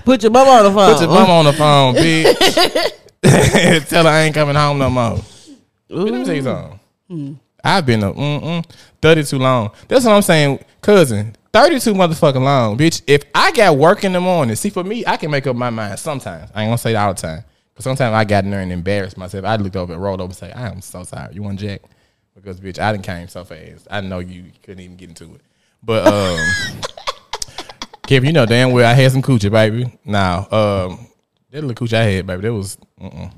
Put your mama on the phone. Put your mama on the phone, bitch. Tell her I ain't coming home no more. But let me tell you something. I've been a mm-mm, 30 too long. That's what I'm saying, cousin. 32 motherfucking long, bitch. If I got work in the morning, see, for me, I can make up my mind sometimes. I ain't gonna say that all the time. But sometimes I got in there and embarrassed myself. I looked over and rolled over and say, I am so sorry. You want Jack? Because, bitch, I didn't came so fast. I know you couldn't even get into it. But, um, Kevin, you know damn well I had some coochie, baby. Now, um, that little coochie I had, baby, that was, mm-mm.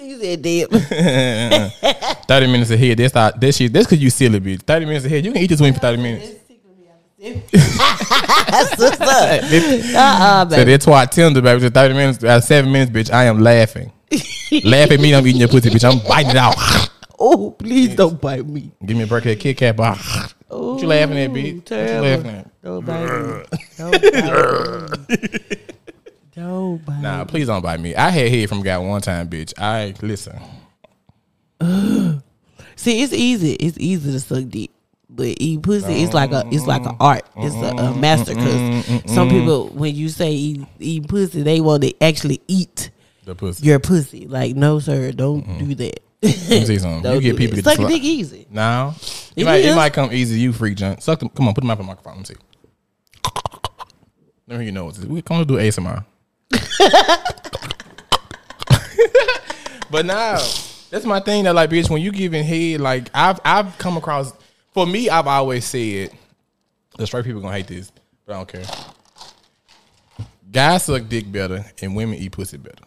you said damn. 30 minutes ahead. That's not that shit. That's cause you silly bitch. 30 minutes ahead. You can eat this wing for 30 minutes. That's what's up. Uh-uh, So baby. that's why I tender, baby. Just 30 minutes, uh, seven minutes, bitch. I am laughing. Laugh at me, I'm eating your pussy, bitch. I'm biting it out. Oh, please don't bite me. Give me a break of that Kit Kat bar. What you laughing at, bitch? What you laughing at? Don't bite me. Don't bite me. Don't bite Nah, please don't bite me. I had head from guy one time, bitch. I listen. See, it's easy. It's easy to suck dick. But eat pussy, it's like a it's like an art. It's a, a master. Cause some people, when you say eat, eat pussy, they want to actually eat The pussy. your pussy. Like, no, sir, don't do that. Let me see something. Don't You get people that. get suck a dick easy. No. It It might, it is. might come easy. You freak junk. Suck them. Come on, put them up on the microphone. Let me see. Let me hear you know what this is. We come to do ASMR. but now, that's my thing that like, bitch, when you giving head, like I've I've come across for me, I've always said the straight people gonna hate this, but I don't care. Guys suck dick better and women eat pussy better.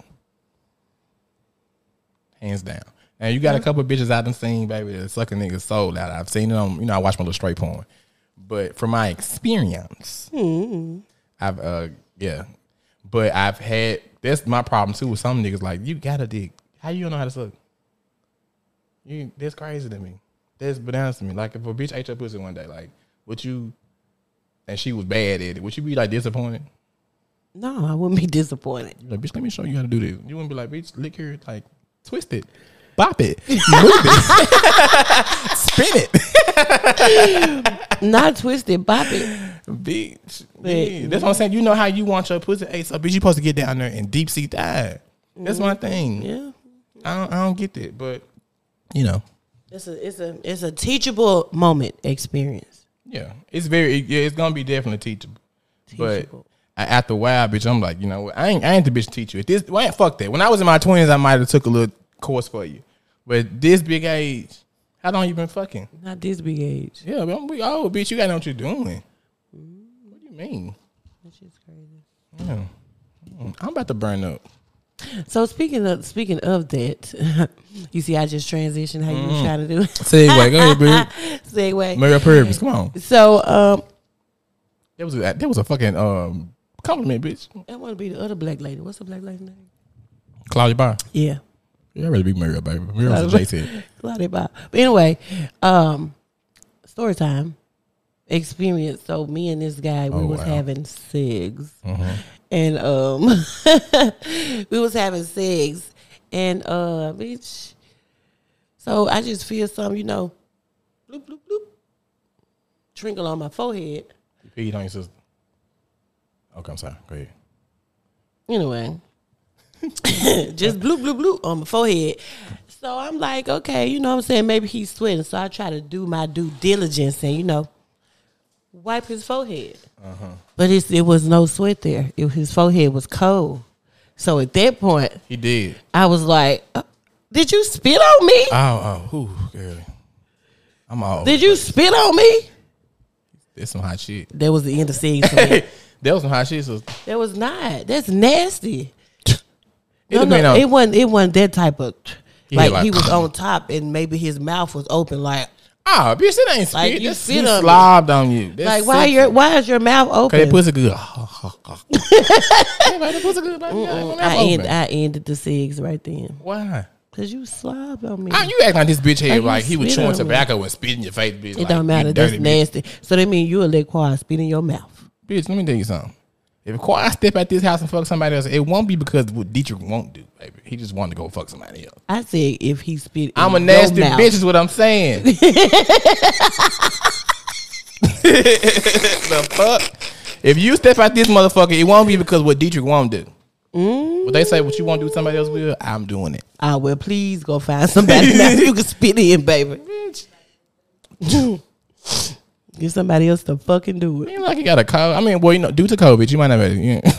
Hands down. Now you got a couple of bitches I done seen, baby, that sucking niggas soul out. I've seen it on, you know, I watch my little straight porn. But from my experience, I've uh yeah. But I've had that's my problem too with some niggas like you got a dick. How you don't know how to suck? You that's crazy to me. That's bananas to me. Like if a bitch ate your pussy one day, like would you and she was bad at it, would you be like disappointed? No, I wouldn't be disappointed. You like, bitch, let me show you how to do this. You wouldn't be like, bitch, lick her, like, twist it, bop it, move it, spin it, Not twisted, bop it. bitch. Yeah, That's what I'm saying. You know how you want your pussy ate, so bitch, you supposed to get down there and deep sea dive. That's my mm-hmm. thing. Yeah. I don't, I don't get that, but you know, It's a it's a it's a teachable moment experience. yeah, it's very, yeah, it's gonna be definitely teachable. Teachable. But after a while, bitch, I'm like, you know, I ain't, I ain't the bitch to teach you. If this, well, fuck that. When I was in my twenties, I might have took a little course for you, but this big age, how long you been fucking? Not this big age. Yeah, but we old, bitch. You gotta know what you're doing. What do you mean? That shit's crazy. Yeah. Mm, I'm about to burn up. So speaking of speaking of that, you see, I just transitioned how you was trying to do it. Segue, go ahead, bitch. Segue. Mary Purpose, come on. So um, That was a, that was a fucking um compliment, bitch. That want to be the other black lady. What's the black lady name? Claudia Bar. Yeah, Yeah, I'd rather be Mary, baby. Was what Jay said. Claudia Bob. But anyway, um, story time experience. So me and this guy, we Oh, was wow. having sex, Mhm. and um, we was having sex, and uh, bitch. So I just feel some, you know, bloop bloop bloop, trinkle on my forehead. You peed on your sister. Okay, I'm sorry. Go ahead. Anyway, just blue, blue, blue on my forehead. So I'm like, okay, you know what I'm saying? Maybe he's sweating. So I try to do my due diligence and, you know, wipe his forehead. But it's, it was no sweat there. It, his forehead was cold. So at that point, He did. I was like, uh, did you spit on me? Oh, oh, whew, girl. I'm all. Did you spit on me? That's some hot shit. That was the end of season. that was some hot shit. So That was not. That's nasty. It No, no, on- it wasn't. It wasn't that type of. Like, like- he was on top and maybe his mouth was open. Like, Ah, bitch, that ain't spit. Like, you That's spit he on slobbed on you. That's like why your why is your mouth Cause open? that pussy good. pussy good. I end. I ended the cigs right then Why? because you slobbed on me. Ah, you act like this bitch head Like, like he was chewing on me. tobacco and spit in your face, bitch. it like, don't matter. That's dirty bitch. nasty. So that mean you a quiet spit in your mouth. Bitch, let me tell you something. If Kawhi step at this house and fuck somebody else, it won't be because what Dietrich won't do, baby. He just wanted to go fuck somebody else. I said if he spit. In I'm a nasty mouth. bitch, is what I'm saying. the fuck? If you step at this motherfucker, it won't be because what Dietrich won't do. Mm. What they say, what you want to do, somebody else will. I'm doing it. I will. please go find somebody now you can spit in, baby. Get somebody else to fucking do it. Ain't like you got a cold. I mean, well, you know, due to COVID, you might not have. You know.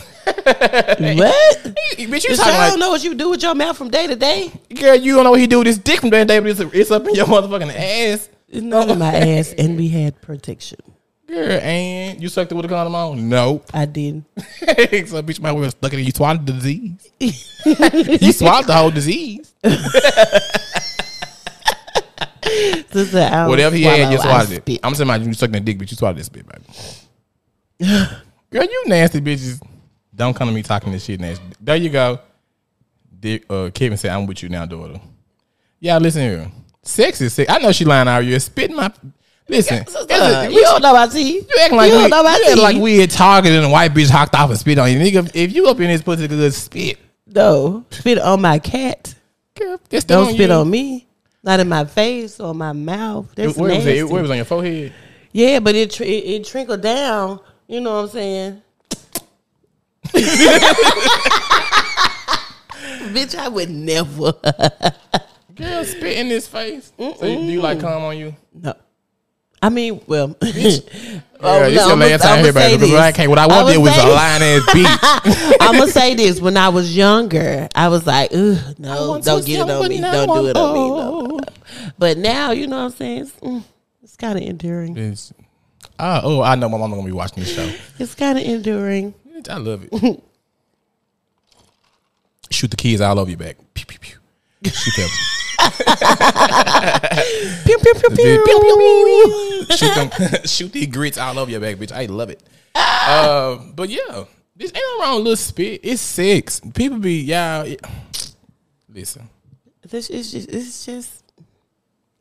What? bitch, you talking I like don't know what you do with your mouth from day to day. girl? You don't know what he do with his dick from day to day, but it's, it's up in your motherfucking ass. It's not in my ass, and we had protection. Girl, and you sucked it with a condom on? Nope. I didn't. so bitch might well stuck it in you swallowed the disease. you swallowed the whole disease. Sister, I Whatever he had, you swallowed it. spit. I'm saying you sucking the dick, but you swallowed this spit, baby. Girl, you nasty bitches. Don't come to me talking this shit nasty. There you go. Dick, uh, Kevin said, I'm with you now, daughter. Yeah, listen here. Sex is sex. I know she lying out here. Spit my. Listen. Sister, it's a- you don't know about tea. You acting like you we, know about you like we had targeted and a white bitch hocked off and spit on you. Nigga, if you up in this pussy good spit, no spit on my cat. girl, Don't on spit you. on me. Not in my face or my mouth. That's Where was nasty. it? Where was on your forehead? Yeah, but it, it it trickled down. You know what I'm saying? Bitch, I would never. Girl, spit in his face. So you- do you like cum on you? no. I mean, well, oh, Yeah, this your I'ma- last time here, say baby. Because this. I can't. What I want I'ma do was say a this. lying ass bitch. I'm gonna say this: when I was younger, I was like, Ugh, no, don't get it on me, don't do it on me. No, no, no. But now, you know what I'm saying? It's, mm, it's kind of enduring. Bitch. Ah, oh, I know my mama gonna be watching this show. It's kind of enduring. I love it. Shoot the kids all over your back. Pew pew pew. Shoot them. Pew pew pew pew. pew, pew, pew. Shoot them. Shoot these grits all over your back, bitch. I love it. Uh, but yeah, this ain't no wrong little spit. It's sex. People be yeah. it- Listen, This is just, it's just.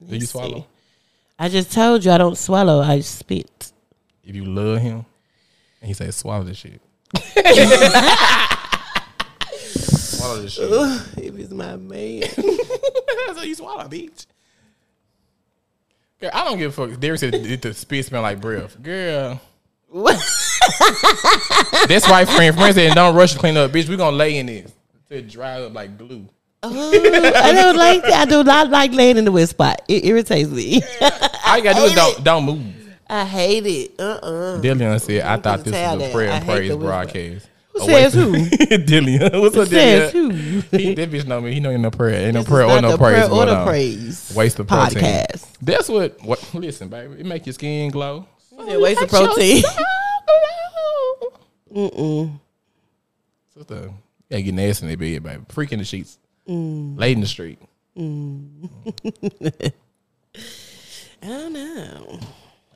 do you swallow? I just told you I don't swallow. I spit. If you love him, and he says swallow this shit. swallow this shit. If it's my man. so you swallow, bitch. Girl, I don't give a fuck. Derek said it, the spit smell like breath. Girl. That's why friend friend said don't rush to clean up, bitch. We gonna lay in this to dry up like glue. I don't like that. I do not like laying in the wet spot. It irritates me. All you gotta do is don't don't move. I hate it. Uh uh Dillian said, I thought this was a prayer and praise broadcast. Who Oh, says who? Dillian. What's up, says who? He, that bitch know me. He know ain't no prayer. Ain't no prayer or no the praise. or the praise Waste of protein. podcast. That's what. What? Listen, baby. It make your skin glow. said waste of protein. Mm-mm. Sister, you gotta get nasty in that bed, baby. Freak in the sheets. Mm. Late in the street. Mm. I don't know.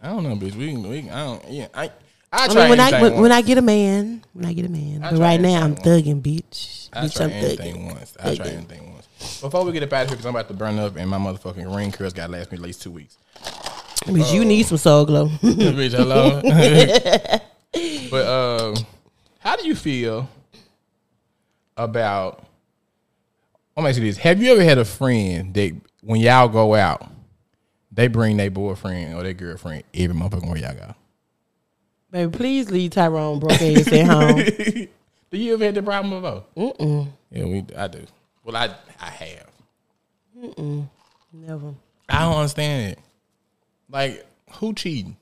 I don't know, bitch. We, can- we can- I don't. Yeah, I. I I mean, when I when, I get a man, when I get a man. I but right now I'm thugging, bitch. I bitch, try I'm anything thugging. once. I try Thugging. anything once. Before we get up out of here, because I'm about to burn up, and my motherfucking ring curls got to last me at least two weeks. Bitch, you need some Soul Glo. bitch, hello. but um, how do you feel about? I'm gonna ask you this: Have you ever had a friend that when y'all go out, they bring their boyfriend or their girlfriend every motherfucking where y'all go? Baby, please leave Tyrone broke ass at home. do you ever had the problem before? Mm-mm. Yeah, we. I do. Well, I I have. Mm Never. I don't understand it. Like, who cheating?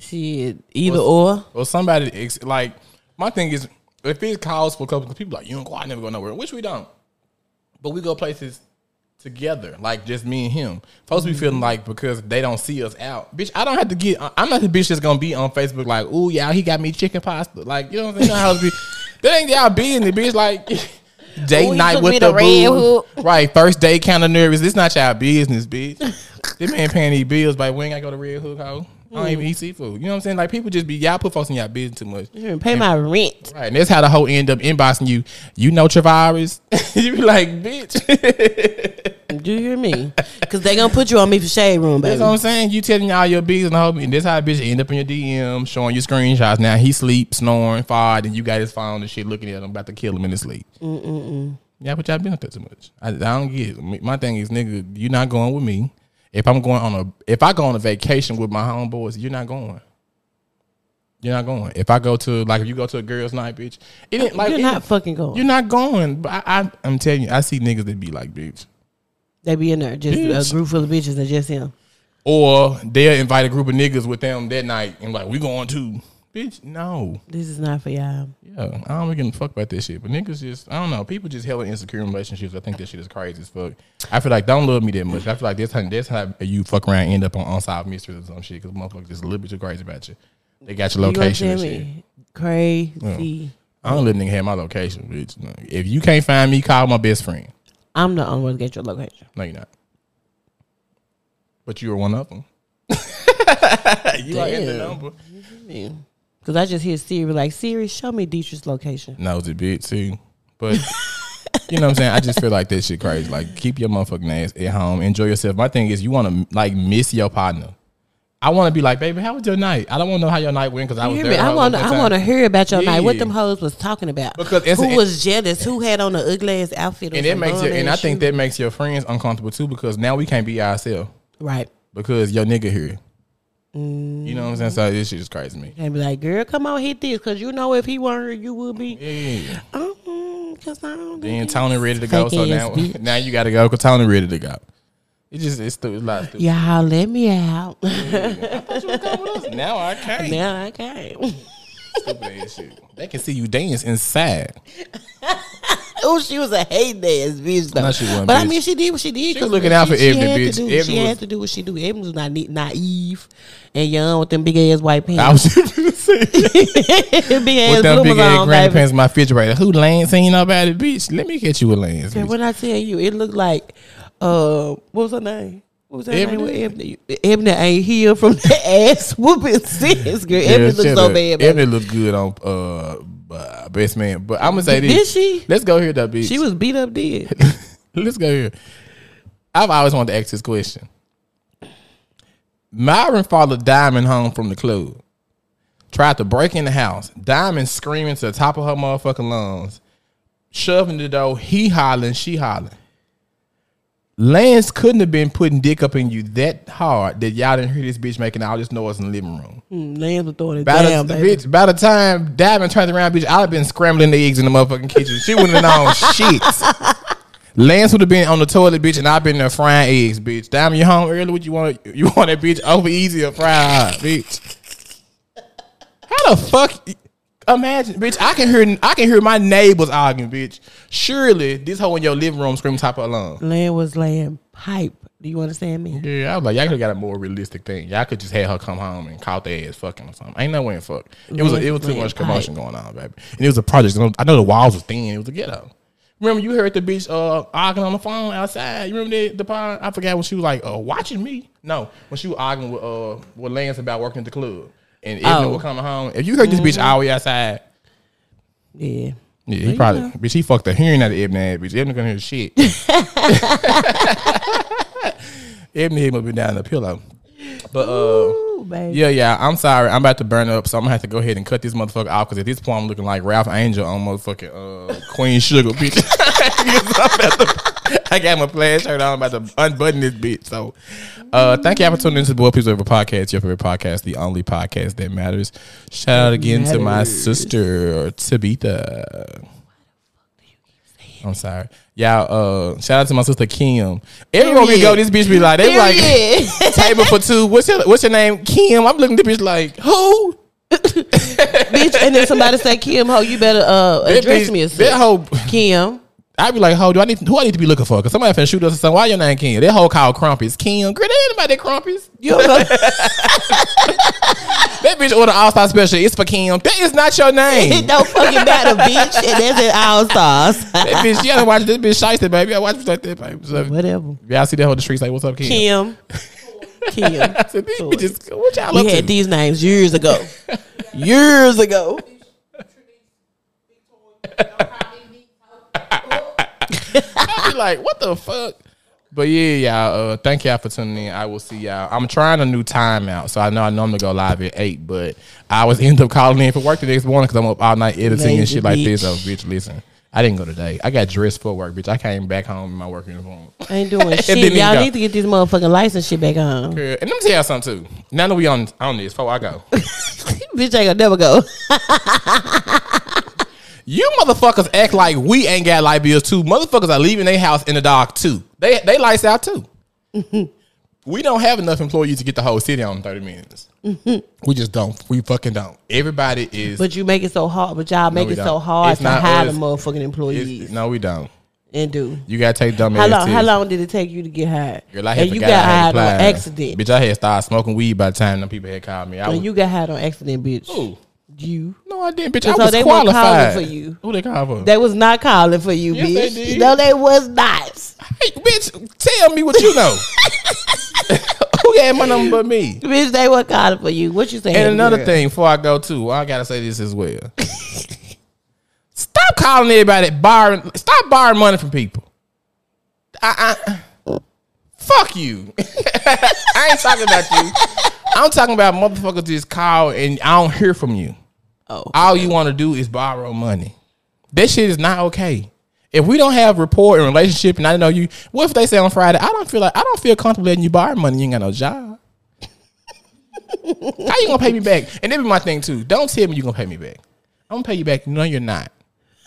Shit, either or. Or somebody ex- like my thing is if it calls for a couple of people like you don't go, I never go nowhere, which we don't. But we go places together, like just me and him. Folks be feeling like because they don't see us out, bitch. I don't have to get. I'm not the bitch that's gonna be on Facebook like, ooh, y'all, he got me chicken pasta. Like, you know what I'm saying? How be, that ain't y'all business, bitch. Like. Date Ooh, night with the Red boo. Hook. Right, first date kind of nervous. This not y'all business, bitch. this man paying these bills, but when I go to Red Hook, ho. I don't even eat seafood. You know what I'm saying? Like people just be y'all put folks in y'all business too much. You Pay my rent. Right, and that's how the whole end up inboxing you. You know Travaris. you be like, bitch. Do you hear me? Because they gonna put you on me for shade room, baby. That's what I'm saying. You telling all your business and the whole, and this how a bitch end up in your DM showing you screenshots. Now he sleep, snoring, fired, and you got his phone and shit looking at him about to kill him in his sleep. Mm-mm-mm. Yeah, but y'all been up there too much. I, I don't get it. My thing is, nigga, you not going with me. If I'm going on a, if I go on a vacation with my homeboys, you're not going. You're not going. If I go to like if you go to a girls' night, bitch, it ain't like You're not fucking going. You're not going. But I, I, I'm telling you, I see niggas that be like, bitch. They be in there, just Bitch. a group full of bitches and just him. Or they'll invite a group of niggas with them that night and like, we going to. Bitch, no. This is not for y'all. Yeah, I don't give a fuck about this shit. But niggas just, I don't know. People just hella insecure in relationships. I think this shit is crazy as fuck. I feel like don't love me that much. I feel like that's how, that's how you fuck around end up on unsolved mysteries or some shit. Because motherfuckers just a little bit too crazy about you. They got your You location and shit. me? Crazy. I don't let nigga have my location, bitch. If you can't find me, call my best friend. I'm the only one to get your location. No, you're not. But you were one of them. you are in the Damn. number. Because I just hear Siri like, Siri, show me Dietrich's location. Nosy bitch too. But you know what I'm saying? I just feel like that shit crazy. Like keep your motherfucking ass at home. Enjoy yourself. My thing is you want to like miss your partner. I want to be like, baby, how was your night? I don't want to know how your night went because I was there. I want to. I want to hear about your night. What Yeah. them hoes was talking about? Because who a- was jealous? Who had on the ugly ass outfit? and it makes you, and I think that makes your friends uncomfortable too because now we can't be ourselves right. because your nigga here. Mm. You know what I'm saying? So this shit is crazy to me. And be like, girl, come on, hit this, cause you know if he weren't here, you would be. Yeah. Um, cause I don't. Then Tony ready to go. So now, bitch. now you got to go because Tony ready to go. It just it's, stupid. it's a lot stupid. Y'all let me out. Now I can't. now I can't. Stupid ass shit. They can see you dance inside. oh, she was a hating ass bitch though. No, she wasn't, but I mean, she did what she did. She was looking out for she Ebony, had bitch. do- Ebony she was- had to do what she do. Ebony was not naive and young with them big ass white pants. I was just gonna say big ass with them big ass on, granny baby. pants in my refrigerator. Who Lance ain't it, bitch? Let me get you a Lance. Bitch. when I tell you, it looked like uh, what was her name? What was her name? Ebony? With Ebony. Ebony ain't healed from the ass whooping since. Girl, Yeah, Ebony looks so up. bad. baby. Ebony looks good on uh, uh best man. But I'm gonna say this. Did she? Let's go here, that bitch. She was beat up dead. Let's go here. I've always wanted to ask this question. Myron followed Diamond home from the club. Tried to break in the house. Diamond screaming to the top of her motherfucking lungs. Shoving the door. He hollering. She hollering. Lance couldn't have been putting dick up in you that hard that y'all didn't hear this bitch making all this noise in the living room. Mm, Lance was throwing it By down, the, baby. bitch, by the time Diamond turned around, bitch, I'd have been scrambling the eggs in the motherfucking kitchen. She wouldn't have known shit. Lance would have been on the toilet, bitch, and I've been there frying eggs, bitch. Diamond, you home early? What you want? You want that bitch over easy or fried, hot, bitch? How the fuck? Imagine, bitch. I can hear. I can hear my neighbors arguing, bitch. Surely this hoe in your living room screaming top of lungs. Lance was laying pipe. Do you understand me? Yeah, I was like, y'all could have got a more realistic thing. Y'all could just have her come home and caught their ass fucking or something. Ain't no way in fuck. It was a, it was too much commotion going on, baby. And it was a project. I know the walls was thin. It was a ghetto. Remember you heard the bitch uh arguing on the phone outside. You remember the, the part? I forgot when she was like uh watching me. No, when she was arguing with uh with Lance about working at the club. And Ebony Oh. Mm-hmm. was coming home. If you heard this bitch all the way outside, Yeah. yeah, he Well, probably know. bitch he fucked the hearing out of Ebony ass, bitch. Ebony gonna hear shit. Ebony head must be down in the pillow. But uh Ooh, baby. yeah, yeah. I'm sorry. I'm about to burn up, so I'm gonna have to go ahead and cut this motherfucker off because at this point I'm looking like Ralph Angel on motherfucking uh, Queen Sugar, bitch. I'm about to- I got my plaid shirt on. I'm about to unbutton this bitch. So, uh, thank y'all for tuning into the Boy Please Over podcast, your favorite podcast, the only podcast that matters. Shout out again to my sister Tabitha. I'm sorry, y'all. Uh, shout out to my sister Kim. Everywhere we go, this bitch be like, they be like, table for two. What's your What's your name? Kim. I'm looking at the bitch like who? bitch, and then somebody say, Kim, ho, you better uh, That address bitch- me as That. Kim. I'd be like, "Ho, do I need who I need to be looking for? Because somebody finna shoot us or something. Why your name Kim? That whole called Crumpets. Kim, girl, there ain't nobody that Crumpets. You don't know. That bitch order All Star Special. It's for Kim. That is not your name. it name. don't fucking matter, bitch. And that's in All Stars. that bitch, you gotta watch this bitch shiesty, baby. I watch like that, baby. So, Whatever. y'all see that whole the streets like, what's up, Kim? Kim. Kim. I said, these bitches, what y'all We up had to? these names years ago. years ago. I be like, what the fuck? But yeah, y'all. Uh, thank y'all for tuning in. I will see y'all. I'm trying a new timeout, so I know I normally go live at eight, but I was end up calling in for work the next morning because I'm up all night editing and Lazy shit like this. bitch. So, bitch, listen. I didn't go today. I got dressed for work, bitch. I came back home in my work uniform. I ain't doing shit. Y'all go. need to get this motherfucking license shit back on. And let me tell y'all something too. Now that we on on this, before I go, Bitch ain't gonna never go. You motherfuckers act like we ain't got light bills too. Motherfuckers are leaving their house in the dark too. They they lights out too. we don't have enough employees to get the whole city on in thirty minutes. we just don't. We fucking don't. Everybody is. But you make it so hard. But y'all make we it so don't. hard It's to not hire the motherfucking employees no, we don't. and do. You gotta take dumb How ass long? How long did it take you to get hired? Girl, I had and you got hired on accident. Bitch, I had started smoking weed by the time them people had called me. I was, And you got hired on accident, bitch. Who? You. No, I didn't, bitch. I So was they weren't calling for you. Who they call for? They was not calling for you, Yes, bitch. they did. No, they was not. Hey, bitch, tell me what you know. Who had my number but me? Bitch, they were calling for you. What you saying? And another girl? thing, before I go too, I gotta say this as well. stop calling everybody borrowing. Stop borrowing money from people. I, I fuck you. I ain't talking about you. I'm talking about motherfuckers just call and I don't hear from you. Oh. All you want to do is borrow money. That shit is not okay. If we don't have rapport and relationship, and I know you, what if they say on Friday, I don't feel like I don't feel comfortable letting you borrow money. You ain't got no job. How you gonna pay me back? And that be my thing too. Don't tell me you gonna pay me back. I'm gonna pay you back. No, you're not.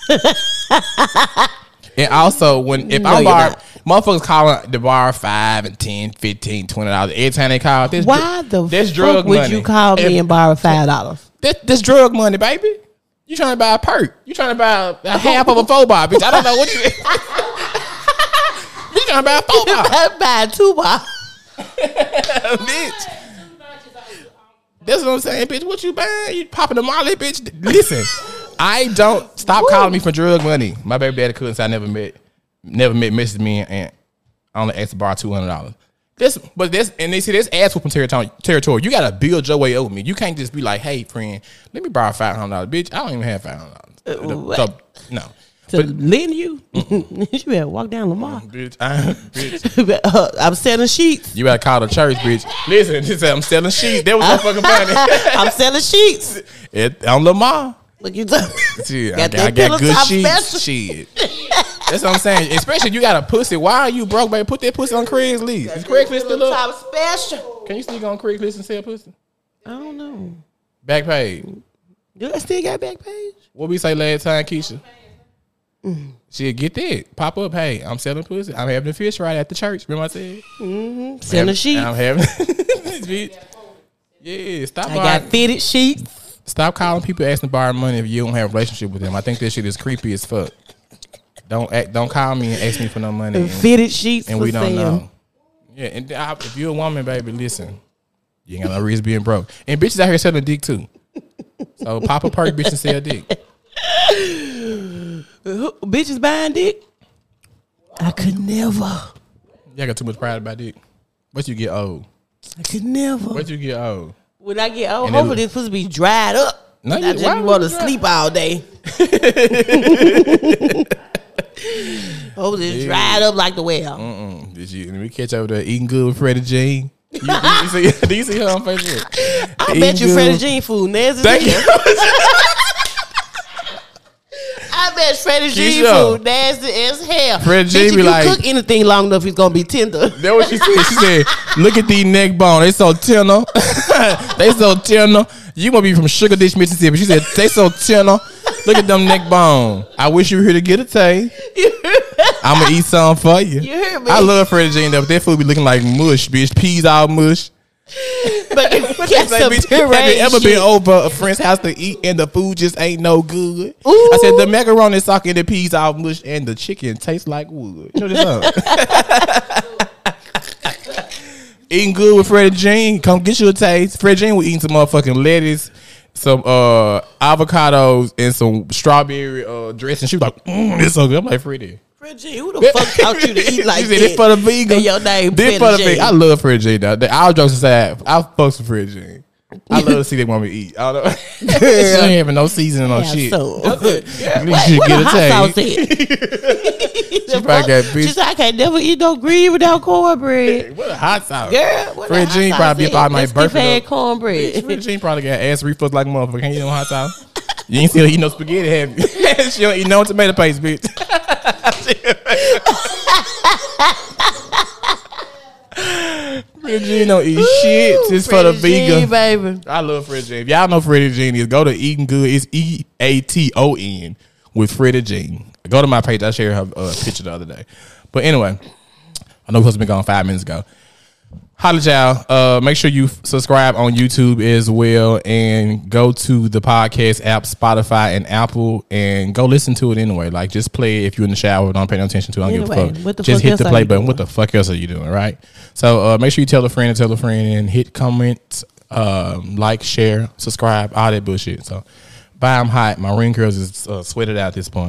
and also, when if No, I'm borrowing, motherfuckers calling to borrow five and ten, fifteen, twenty dollars every time they call. This Why the this fuck would you call me If- and borrow five dollars? this, this drug money, baby. You trying to buy a perk? You trying to buy a, a half of a four bar, bitch? I don't know what you. you trying to buy a four bar, buy two bar. bitch? That's what I'm saying, bitch. What you buying? You popping the molly, bitch? Listen, I don't stop calling me for drug money. My baby daddy couldn't say I never met, never met Mrs. Me and I only asked to borrow two hundred dollars. This, but this, and they see this ass whooping territory. Territory. You gotta build your way over me. You can't just be like, "Hey, friend, let me borrow five hundred dollars, bitch." I don't even have five hundred dollars. So, no, To lend you, you better walk down Lamar. bitch, I, bitch. Uh, I'm selling sheets. You gotta call the church, bitch. Listen, I'm selling sheets. That was so fucking funny. I'm selling sheets. it, on Lamar. Look you. talking- Shit, I, Got got, I got good sheets. Shit. That's what I'm saying. Especially you got a pussy. Why are you broke, baby? Put that pussy on Craigslist. Is Craigslist still up? Top special. Can you sneak on Craigslist and sell pussy? I don't know. Back page. Do I still got back page? What we say last time, Keisha? Mm-hmm. Shit, get that. Pop up. Hey, I'm selling pussy. I'm having a fish right at the church. Remember I said? Mm-hmm. Selling sheets. I'm having. Yeah, stop. I borrowing- got fitted sheets. Stop calling people asking to borrow money if you don't have a relationship with them. I think this shit is creepy as fuck. Don't act, don't call me and ask me for no money. And, Fitted sheets. and we don't sale. know. Yeah, and I, if you're a woman, baby, listen. You ain't got no reason being broke. And bitches out here selling dick too. So pop a perk, bitch, and sell dick. Who- Bitches buying dick. I could never. Y'all got too much pride about dick. What you get old? I could never. What you get old? When I get old, And hopefully it's supposed to be dried up. No, I just why would want to it dry? sleep all day. Hopefully it's dried up like the well. Mm-mm. Did you? Let me catch over there eating good with Freddie Jean. You, you, you see, do you see her on Facebook? I bet you. Freddie Jean food nasty. Thank you. bet Freddie Jean Keisha. food nasty as hell. Freddie Bitch, if be you like- cook anything long enough, it's gonna be tender. That what she said. She said, "Look at these neck bone. They so tender. they so tender. You gonna be from Sugar Ditch, Mississippi." She said, "They so tender. Look at them neck bone. I wish you were here to get a taste. I'm gonna eat some for you. You heard me. I love Freddie Jean though. But that food be looking like mush, bitch. Peas all mush. but get Say, some bitch, have you ever shit. been over a friend's house to eat and the food just ain't no good? I said the macaroni sock and the peas all mushed and the chicken tastes like wood. You know this song? eating good with Freddie Jean. Come get you a taste. Freddie Jean was eating some motherfucking lettuce, some uh avocados, and some strawberry uh dressing. She was like, mm, "It's so good." I'm like, Freddie. Fred G, who the fuck taught you to eat like that? "This for the vegan." And your name This for the vegan. I love Freddie Jean. Though. All jokes aside, I fucks with Freddie Jean. I love to see that woman eat. I don't know. she ain't having no seasoning on Yeah, shit. so. You What, should get a a hot sauce taste. She probably got bitch. She said, I can't never eat no green without cornbread. What a hot sauce. Girl, what Fred a Jean probably about at? my birthday. Cornbread. Freddie Jean probably got ass reflux like a motherfucker. Can't eat no hot sauce. You ain't still eat no spaghetti, have you? she don't eat no tomato paste, bitch. Freddie Jean don't eat shit. It's for the vegan. baby. I love Freddie Jean. If y'all know Freddie Jean is, go to Eating Good. It's E A T O N with Freddie Jean. Go to my page. I shared her uh, picture the other day. But anyway, I know we supposed to be gone five minutes ago. Holla y'all. Uh, make sure you f- subscribe on YouTube as well and go to the podcast app, Spotify and Apple, and go listen to it anyway. Like just play it if you're in the shower, don't pay no attention to it. I don't give a fuck. just fuck hit the play button. doing? What the fuck else are you doing, right? So uh, make sure you tell a friend and tell a friend and hit comment, um, like, share, subscribe, all that bullshit. So bye, I'm hot. My ring curls is uh, sweated out at this point.